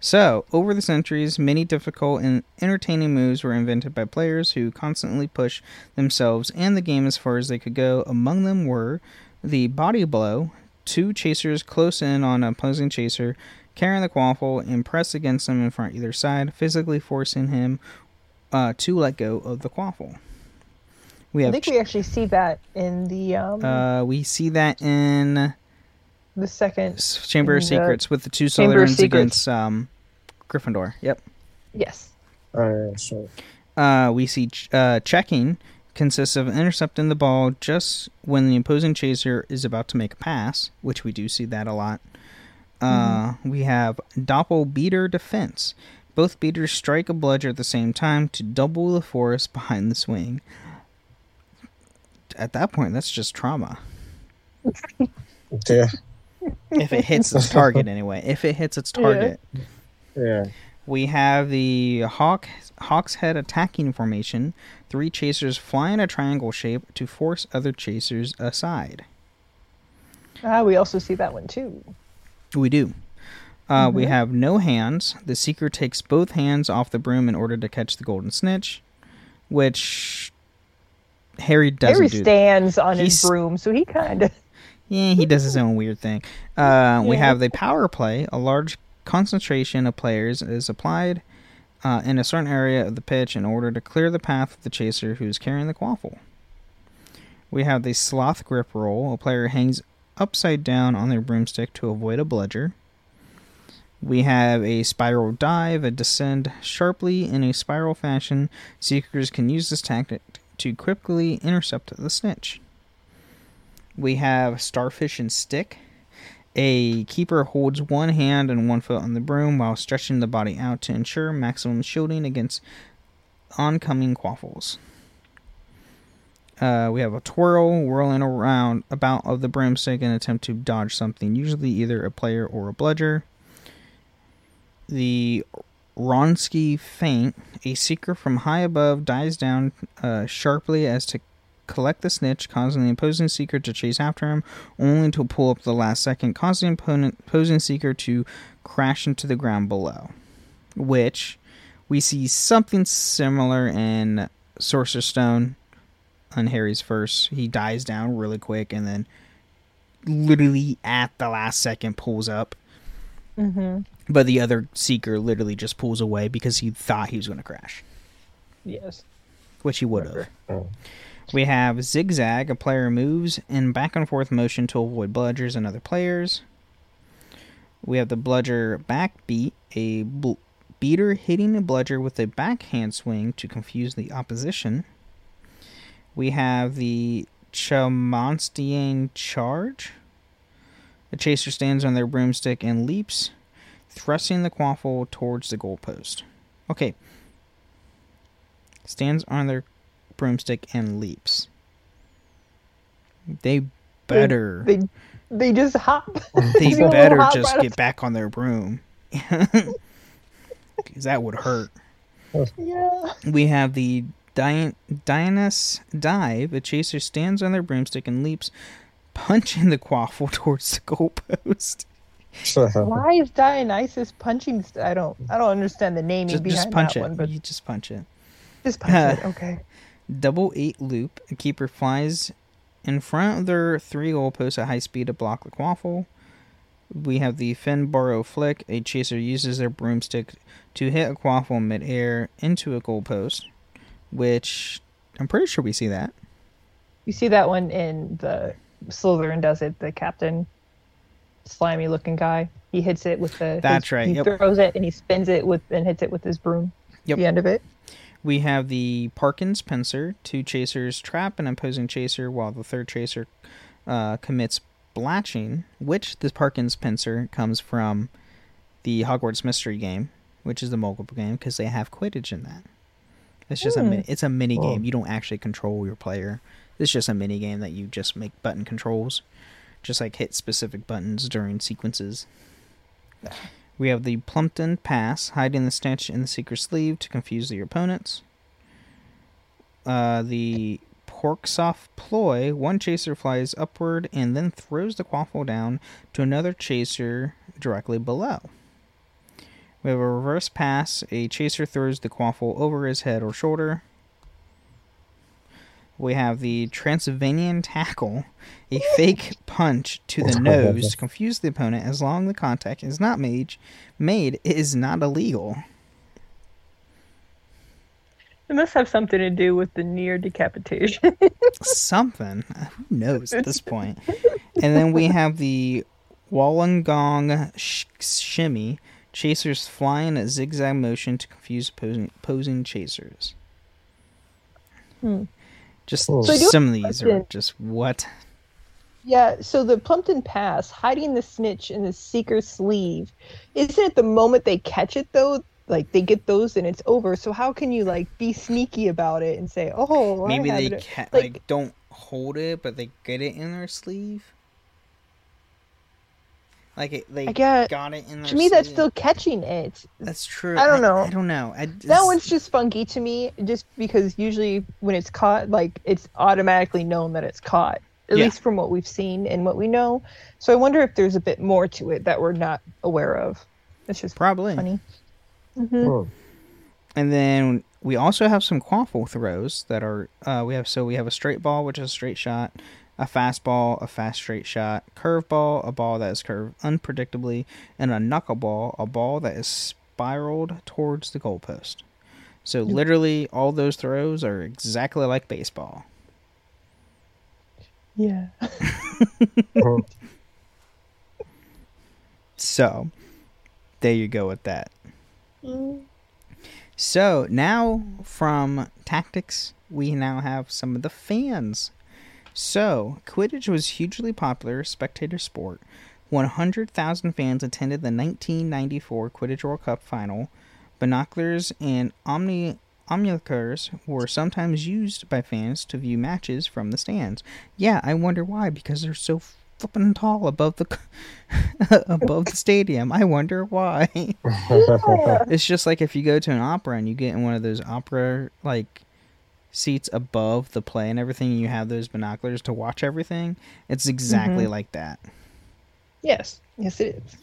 So, over the centuries, many difficult and entertaining moves were invented by players who constantly push themselves and the game as far as they could go. Among them were the body blow, two chasers close in on an opposing chaser, carrying the quaffle and press against him in front either side, physically forcing him uh, to let go of the quaffle. We have I think we actually see that in the um uh, we see that in the second. Chamber of the Secrets with the two Chamber of Slytherins Secrets. against um, Gryffindor. Yep. Yes. Yeah, so. Uh, we see ch- uh, checking consists of intercepting the ball just when the opposing chaser is about to make a pass, which we do see that a lot. Uh, We have doppel beater defense. Both beaters strike a bludger at the same time to double the force behind the swing. At that point, that's just trauma. Yeah. If it hits its target, anyway. If it hits its target. Yeah. We have the hawk hawk's head attacking formation. Three chasers fly in a triangle shape to force other chasers aside. Ah, we also see that one too. We do. Uh, We have no hands. The seeker takes both hands off the broom in order to catch the golden snitch, which Harry doesn't Harry do. stands on his He's- broom, so he kind of. Yeah, he does his own weird thing. Uh, We have the power play. A large concentration of players is applied uh, in a certain area of the pitch in order to clear the path of the chaser who is carrying the quaffle. We have the sloth grip roll. A player hangs upside down on their broomstick to avoid a bludger. We have a spiral dive, a descend sharply in a spiral fashion. Seekers can use this tactic to quickly intercept the snitch. We have starfish and stick. A keeper holds one hand and one foot on the broom while stretching the body out to ensure maximum shielding against oncoming quaffles. Uh, we have a twirl, whirling around about of the broomstick in an attempt to dodge something, usually either a player or a bludger. The Wronski feint, a seeker from high above dives down uh, sharply as to collect the snitch, causing the opposing seeker to chase after him, only to pull up the last second, causing the opponent, opposing seeker to crash into the ground below. Which we see something similar in Sorcerer's Stone on Harry's first. He dies down really quick and then literally at the last second pulls up. Mm-hmm. But the other seeker literally just pulls away because he thought he was going to crash, Yes. which he would have. Oh. We have zigzag. A player moves in back and forth motion to avoid bludgers and other players. We have the bludger backbeat, a bl- beater hitting a bludger with a backhand swing to confuse the opposition. We have the Chamonstian charge. The chaser stands on their broomstick and leaps, thrusting the quaffle towards the goalpost. Okay. Stands on their broomstick and leaps. They better They they just hop. they better hop just right get back on their broom. Cuz that would hurt. yeah. We have the Dian- Dionysus dive. A chaser stands on their broomstick and leaps, punching the quaffle towards the goalpost. Why is Dionysus punching? St- I don't. I don't understand the naming Just, behind just punch that it. one, but You just punch it. just punch it. Okay. Double eight loop. A keeper flies in front of their three goalposts at high speed to block the quaffle. We have the Finbourgh flick. A chaser uses their broomstick to hit a quaffle midair into a goalpost, which I'm pretty sure we see that. You see that one in the Slytherin does it. The captain, slimy looking guy. He hits it with the. That's his- right, He yep. throws it and he spins it with and hits it with his broom. Yep. the end of it. We have the Parkin's pincer. Two chasers trap an opposing chaser while the third chaser uh, commits blatching, which the Parkin's pincer comes from the Hogwarts Mystery Game, which is the mobile game because they have Quidditch in that. It's just a Hmm. it's a mini Oh. game. You don't actually control your player. It's just a mini game that you just make button controls, just like hit specific buttons during sequences. We have the Plumpton Pass, hiding the snitch in the secret sleeve to confuse the opponents. Uh, the Porskoff Ploy, one chaser flies upward and then throws the quaffle down to another chaser directly below. We have a reverse pass, a chaser throws the quaffle over his head or shoulder. We have the Transylvanian Tackle, a fake punch to the nose to confuse the opponent as long the contact is not made, made it is not illegal. It must have something to do with the near decapitation. Something. Who knows at this point? And then we have the Woollongong sh- Shimmy. Chasers fly in a zigzag motion to confuse opposing, opposing chasers. Hmm. Just, oh. So just I do some of these are just what? yeah, so the Plumpton Pass, hiding the snitch in the seeker's sleeve, isn't it the moment they catch it though? Like they get those and it's over. So how can you like be sneaky about it and say, "Oh, Maybe have they it." ca- like- like don't hold it, but they get it in their sleeve. Like it, they I get- got it in their To me, that's still catching it. that's true. I don't know. I don't know. I, That one's just funky to me, just because usually when it's caught, like it's automatically known that it's caught, at Yeah. least from what we've seen and what we know. So I wonder if there's a bit more to it that we're not aware of. It's just probably. funny. Oh, And then we also have some quaffle throws that are uh, we have so we have a straight ball, which is a straight shot, a fastball, a fast straight shot, curveball, a ball that is curved unpredictably, and a knuckleball, a ball that is spiraled towards the goalpost. So literally, all those throws are exactly like baseball. Yeah. So there you go with that. Mm. So now from tactics, we now have some of the fans. So Quidditch was hugely popular spectator sport. 100,000 fans attended the 1994 Quidditch World Cup final. Binoculars and omni omniculars were sometimes used by fans to view matches from the stands. Yeah, I wonder why because they're so flippin' tall above the above the stadium. I wonder why. It's just like if you go to an opera and you get in one of those opera like seats above the play and everything, and you have those binoculars to watch everything. It's exactly like that. Yes. Yes, it is.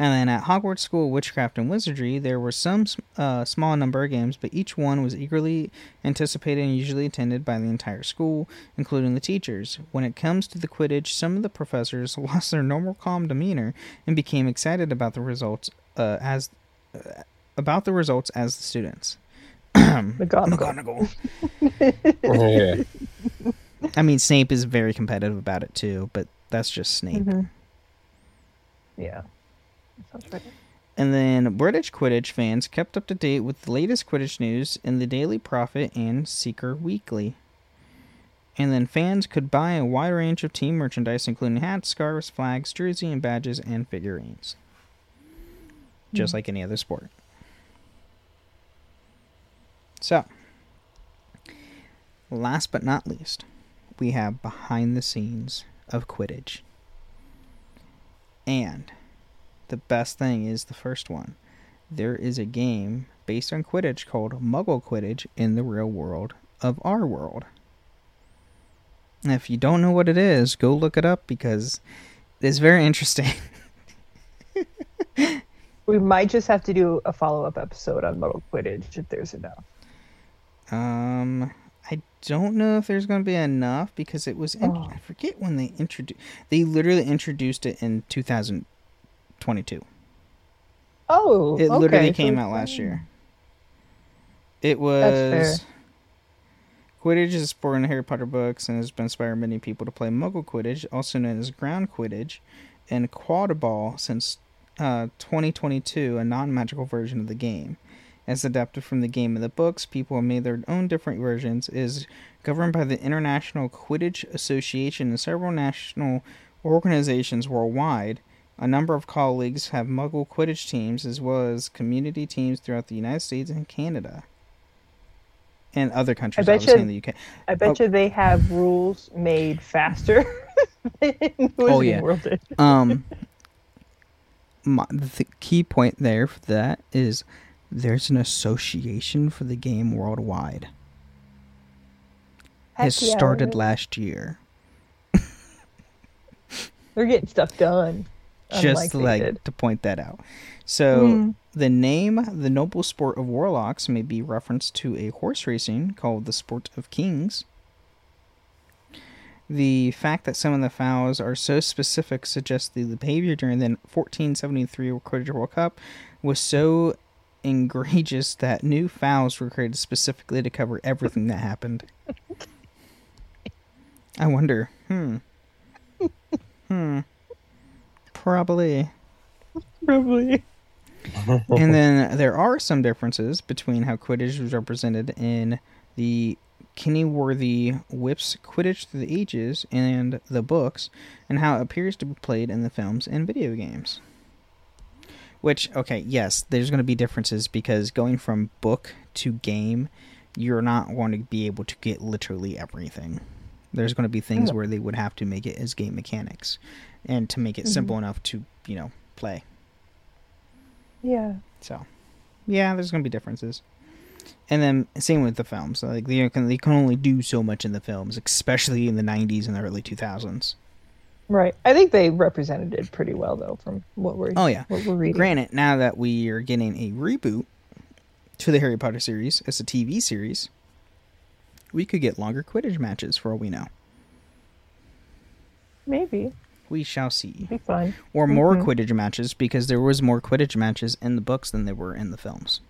And then at Hogwarts School of Witchcraft and Wizardry, there were some uh, small number of games, but each one was eagerly anticipated and usually attended by the entire school, including the teachers. When it comes to the Quidditch, some of the professors lost their normal calm demeanor and became excited about the results uh, as uh, about the results as the students. McGonagall. McGonagall. yeah. I mean, Snape is very competitive about it too, but that's just Snape. Mhm. Yeah. Sounds right. And then British Quidditch fans kept up to date with the latest Quidditch news in the Daily Prophet and Seeker Weekly. And then fans could buy a wide range of team merchandise, including hats, scarves, flags, jersey, and badges, and figurines. Just like any other sport. So, last but not least, we have behind the scenes of Quidditch. And the best thing is the first one. There is a game based on Quidditch called Muggle Quidditch in the real world of our world. And if you don't know what it is, go look it up because it's very interesting. We might just have to do a follow up episode on Muggle Quidditch if there's enough. Um, I don't know if there's going to be enough because it was. In- Oh. I forget when they introduced. They literally introduced it in 2022. Oh, It literally okay, so came it's out last year. It was. Quidditch is a sport in the Harry Potter books and has been inspired many people to play Muggle Quidditch, also known as Ground Quidditch, and Quadball since uh, 2022, a non-magical version of the game. As adapted from the game and the books. People have made their own different versions. It is governed by the International Quidditch Association and several national organizations worldwide. A number of colleagues have Muggle Quidditch teams as well as community teams throughout the United States and Canada. And other countries, I bet obviously you- in the UK. I bet Oh. you they have rules made faster Oh, yeah. Um my, the key point there for that is there's an association for the game worldwide. Has Heck yeah, started last year. They're getting stuff done. just like to point that out. So Mhm. the name the noble sport of warlocks may be referenced to a horse racing called the sport of kings. The fact that some of the fouls are so specific suggests the behavior during the 1473 Quidditch World Cup was so egregious that new fouls were created specifically to cover everything that happened. I wonder. Hmm. Hmm. Probably. Probably. and then there are some differences between how Quidditch was represented in the Kennilworthy Whisp's Quidditch Through the Ages and the books, and how it appears to be played in the films and video games. Which, okay, yes, there's going to be differences because going from book to game, you're not going to be able to get literally everything. There's going to be things where they would have to make it as game mechanics and to make it mm-hmm. simple enough to, you know, play. Yeah. So, yeah, there's gonna be differences. And then same with the films. Like they can they can only do so much in the films, especially in the '90s and the early 2000s. Right. I think they represented it pretty well though from what we're Oh yeah. what we're reading. Granted, now that we are getting a reboot to the Harry Potter series as a TV series, we could get longer Quidditch matches for all we know. Maybe. We shall see. Be fun. Or more Mhm. Quidditch matches because there was more Quidditch matches in the books than there were in the films.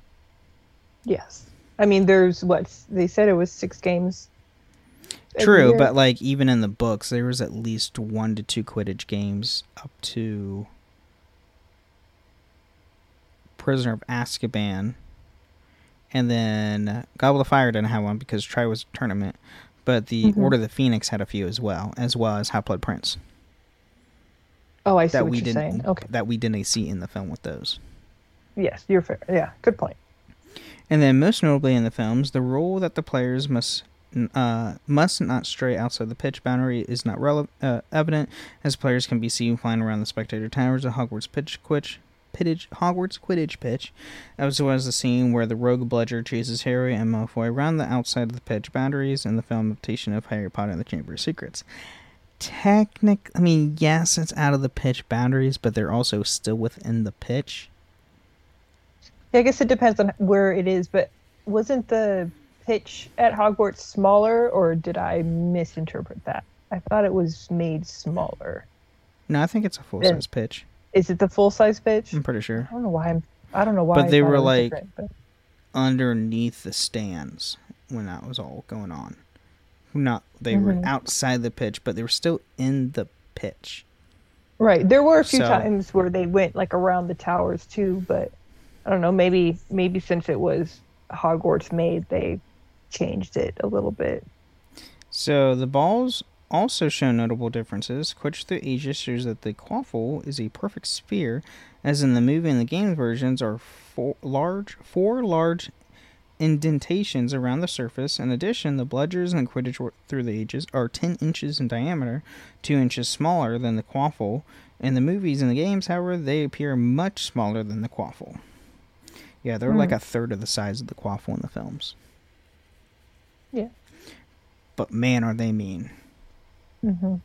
Yes. I mean there's what they said it was six games. True, but like even in the books, there was at least one to two Quidditch games up to Prisoner of Azkaban, and then Goblet of Fire didn't have one because Triwizard tournament, but the Mhm. Order of the Phoenix had a few as well, as well as Half Blood Prince Oh, I see that what we you're didn't saying. Okay. that we didn't see in the film with those. Yes, you're fair. Yeah, good point. And then, most notably in the films, the rule that the players must uh, must not stray outside the pitch boundary is not rele- uh, evident, as players can be seen flying around the spectator towers of Hogwarts pitch quidditch, Pittage, Hogwarts Quidditch pitch, as well as the scene where the rogue bludger chases Harry and Malfoy around the outside of the pitch boundaries in the film adaptation of Harry Potter and the Chamber of Secrets. Technic, I mean, yes, it's out of the pitch boundaries, but they're also still within the pitch. Yeah, I guess it depends on where it is, but wasn't the pitch at Hogwarts smaller or did I misinterpret that? I thought it was made smaller. No, I think it's a full size pitch. Is it the full size pitch? I'm pretty sure. I don't know why I'm I don't know why But they were like- but- underneath the stands when that was all going on. Not they Mhm. were outside the pitch, but they were still in the pitch. Right. There were a few So- times where they went like around the towers too, but I don't know, maybe maybe since it was Hogwarts made, they changed it a little bit. So the balls also show notable differences. Quidditch Through Ages shows that the quaffle is a perfect sphere, as in the movie and the game versions are four large, four large indentations around the surface. In addition, the bludgers and Quidditch Through the Ages are 10 inches in diameter, 2 inches smaller than the quaffle. In the movies and the games, however, they appear much smaller than the quaffle. Yeah, they're like Hmm. a third of the size of the quaffle in the films. Yeah. But man, are they mean. hmm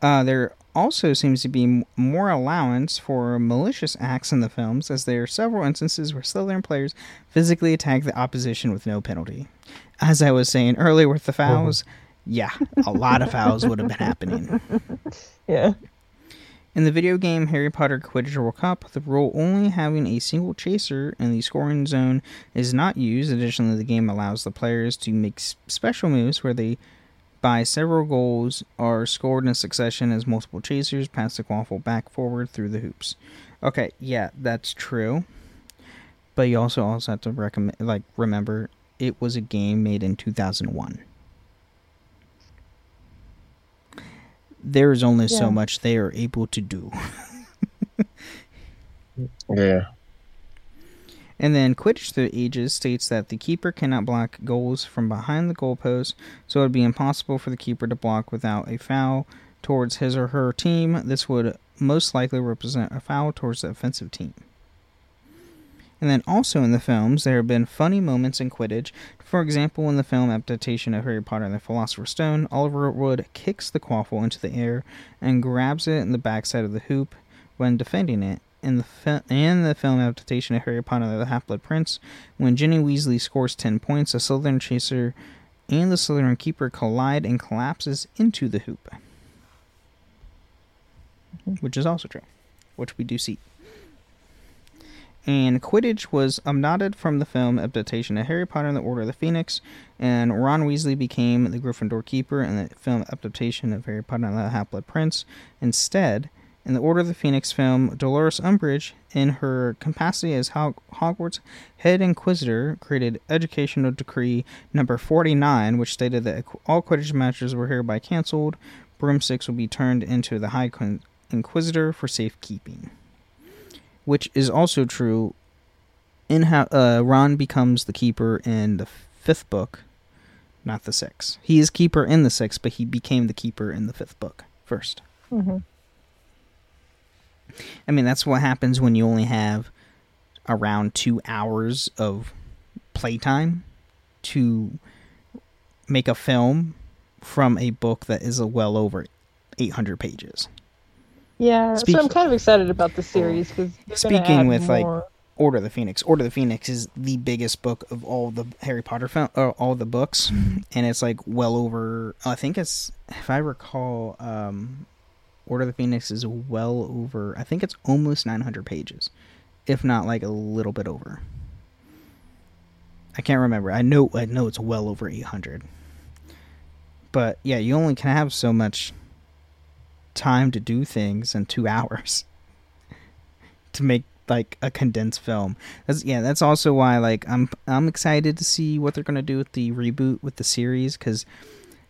Uh, there also seems to be more allowance for malicious acts in the films, as there are several instances where Slytherin players physically attack the opposition with no penalty. As I was saying earlier with the fouls, yeah, a lot of fouls would have been happening. Yeah. In the video game Harry Potter Quidditch World Cup, the rule only having a single chaser in the scoring zone is not used. Additionally, the game allows the players to make special moves where they by several goals are scored in succession as multiple chasers pass the quaffle back forward through the hoops. Okay, yeah, that's true. But you also also have to recommend like remember it was a game made in 2001. There is only so much they are able to do. Yeah. And then Quidditch Through Ages states that the keeper cannot block goals from behind the goalpost, so it would be impossible for the keeper to block without a foul towards his or her team. This would most likely represent a foul towards the offensive team. And then also in the films, there have been funny moments in Quidditch. For example, in the film adaptation of Harry Potter and the Philosopher's Stone, Oliver Wood kicks the quaffle into the air and grabs it in the backside of the hoop when defending it. In the, fi- in the film adaptation of Harry Potter and the Half-Blood Prince, when Ginny Weasley scores 10 points, a Slytherin chaser and the Slytherin keeper collide and collapses into the hoop. Which is also true, which we do see. And Quidditch was adopted from the film adaptation of Harry Potter and the Order of the Phoenix, and Ron Weasley became the Gryffindor keeper in the film adaptation of Harry Potter and the Half-Blood Prince. Instead, in the Order of the Phoenix film, Dolores Umbridge, in her capacity as Hog- Hogwarts head inquisitor, created Educational Decree Number 49, which stated that all Quidditch matches were hereby canceled. Broomsticks will be turned into the High Inquisitor for safekeeping which is also true in how uh, Ron becomes the keeper in the fifth book, not the sixth. He is keeper in the sixth, but he became the keeper in the fifth book first. Mm-hmm. I mean, that's what happens when you only have around two hours of playtime to make a film from a book that is a well over 800 pages. Yeah, Speak- so I'm kind of excited about the series because Speaking with, like, Order of the Phoenix. Order of the Phoenix is the biggest book of all the Harry Potter film, or all the books, and it's like well over. I think it's, if I recall, um, Order of the Phoenix is well over. I think it's almost 900 pages, if not like a little bit over. I can't remember. I know. I know it's well over 800. But yeah, you only can have so much time to do things in two hours to make like a condensed film. That's yeah, that's also why like I'm I'm excited to see what they're going to do with the reboot with the series cuz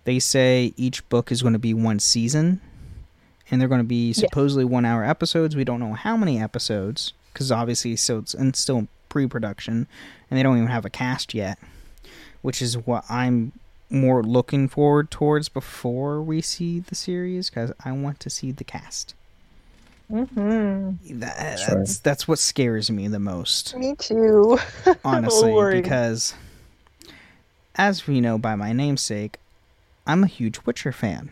they say each book is going to be one season and they're going to be supposedly 1 hour episodes. We don't know how many episodes cuz obviously so it's and still pre-production and they don't even have a cast yet, which is what I'm more looking forward towards before we see the series cuz I want to see the cast. Mm-hmm. That, right. that's that's what scares me the most, Me too. honestly, because as we know by my namesake, I'm a huge Witcher fan.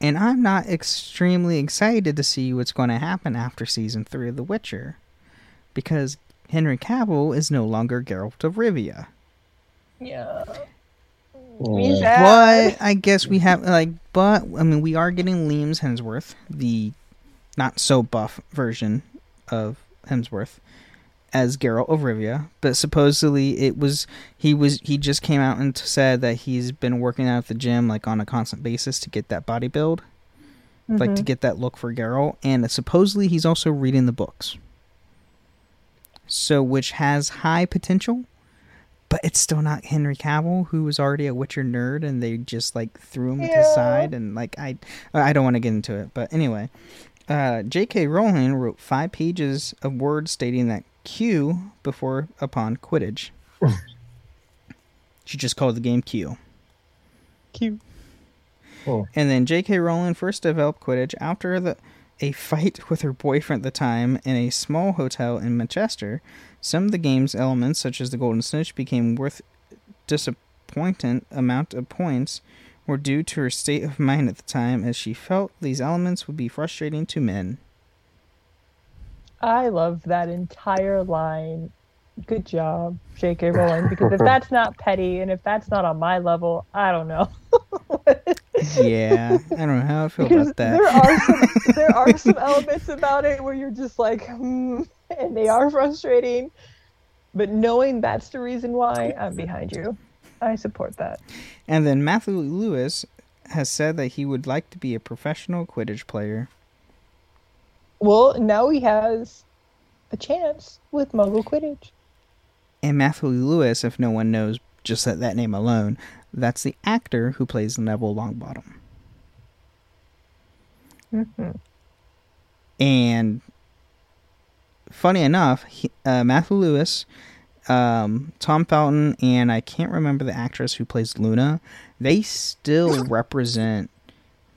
And I'm not extremely excited to see what's going to happen after season 3 of The Witcher because Henry Cavill is no longer Geralt of Rivia. yeah. Yeah. Oh. But I guess we have like but I mean we are getting Liam's Hemsworth, the not so buff version of Hemsworth as Geralt of Rivia, but supposedly it was he was he just came out and said that he's been working out at the gym like on a constant basis to get that body build, like to mm-hmm. get that look for Geralt, and supposedly he's also reading the books. So which has high potential, but it's still not Henry Cavill, who was already a Witcher nerd, and they just like threw him to the side, and like I, I don't want to get into it, but anyway, uh, J.K. Rowling wrote five pages of words stating that Q before upon Quidditch. she just called the game Q. Cute. Oh. And then J.K. Rowling first developed Quidditch after the a fight with her boyfriend at the time in a small hotel in Manchester. Some of the game's elements, such as the Golden Snitch, became worth disappointing amount of points were due to her state of mind at the time, as she felt these elements would be frustrating to men. I love that entire line. Good job, J.K. Rowling. Because if that's not petty and if that's not on my level, I don't know. Yeah, I don't know how I feel because about that. there are some there are some elements about it where you're just like, hmm, and they are frustrating. But knowing that's the reason why, I'm behind you. I support that. And then Matthew Lewis has said that he would like to be a professional Quidditch player. Well, now he has a chance with Muggle Quidditch. And Matthew Lewis, if no one knows just that, that name alone, that's the actor who plays Neville Longbottom. Mhm. And funny enough, he, uh, Matthew Lewis, um, Tom Felton, and I can't remember the actress who plays Luna. They still represent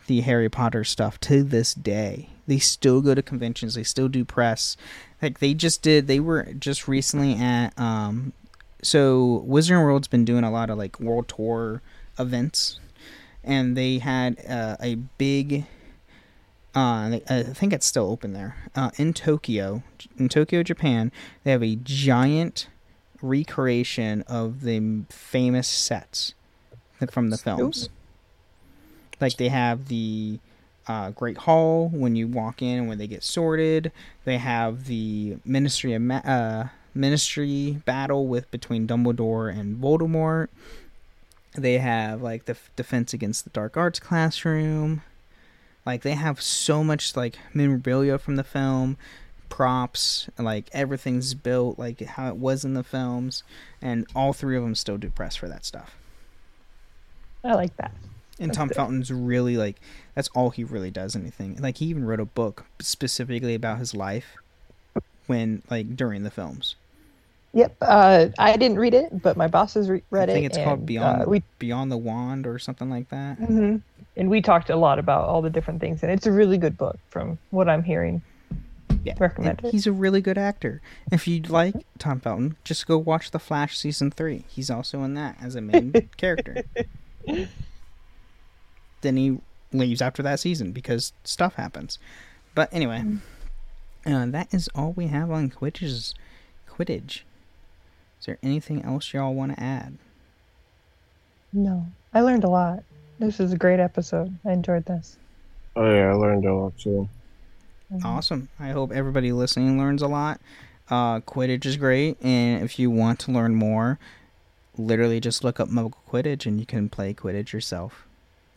the Harry Potter stuff to this day. They still go to conventions. They still do press. Like they just did. They were just recently at. Um, so Wizarding World's been doing a lot of like world tour events, and they had uh, a big uh, I think it's still open there. Uh, in Tokyo, in Tokyo, Japan, they have a giant recreation of the famous sets from the films. Like they have the uh, Great Hall when you walk in and when they get sorted. They have the Ministry of Ma- uh, Ministry battle with between Dumbledore and Voldemort. They have like the f- Defense Against the Dark Arts classroom. Like they have so much like memorabilia from the film, props, like everything's built like how it was in the films, and all three of them still do press for that stuff. I like that. And That's Tom good. Felton's really like that's all he really does anything. Like he even wrote a book specifically about his life when like during the films. Yep. Uh, I didn't read it, but my boss has re- read it. I think it. it's called Beyond Uh, we Beyond the Wand or something like that. mhm. and we talked a lot about all the different things, and it's a really good book from what I'm hearing. Yeah, Recommend and it. He's a really good actor. If you'd like Tom Felton, just go watch The Flash season three. He's also in that as a main character. Then he leaves after that season because stuff happens. But anyway, uh, that is all we have on Quidditch. Quidditch. Is there anything else y'all want to add? No, I learned a lot. This is a great episode. I enjoyed this. Oh yeah, I learned a lot too. Awesome. I hope everybody listening learns a lot. Uh, Quidditch is great, and if you want to learn more, literally just look up Muggle Quidditch and you can play Quidditch yourself.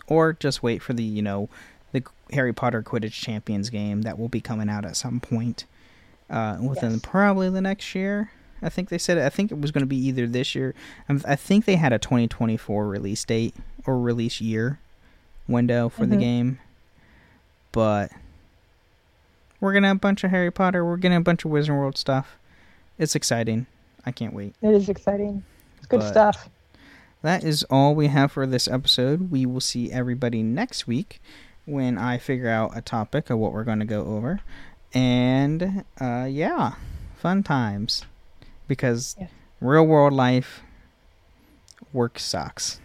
Or just wait for the, you know, the Harry Potter Quidditch Champions game that will be coming out at some point uh, within Yes. probably the next year. I think they said I think it was going to be either this year. um, I think they had a 2024 release date or release year window for the Mhm. game. But we're gonna have a bunch of Harry Potter. We're getting a bunch of Wizard World stuff. It's exciting. I can't wait. It is exciting. It's good But- stuff. That is all we have for this episode. We will see everybody next week when I figure out a topic of what we're going to go over. And uh, yeah, fun times. Because Yes. real world life, work sucks.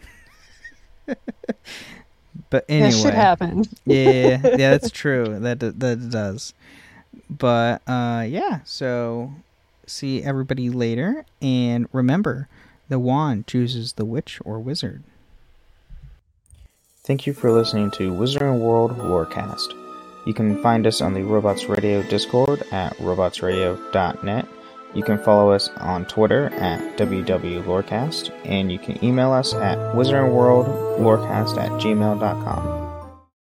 but anyway, That should happen. yeah, yeah, that's true. That that does. But uh, yeah, so see everybody later, and remember, the wand chooses the witch or wizard. Thank you for listening to Wizarding World Lorecast. You can find us on the Robots Radio Discord at robotsradio.net. You can follow us on Twitter at WWLorecast, and you can email us at wizardingworldlorecast at gmail.com.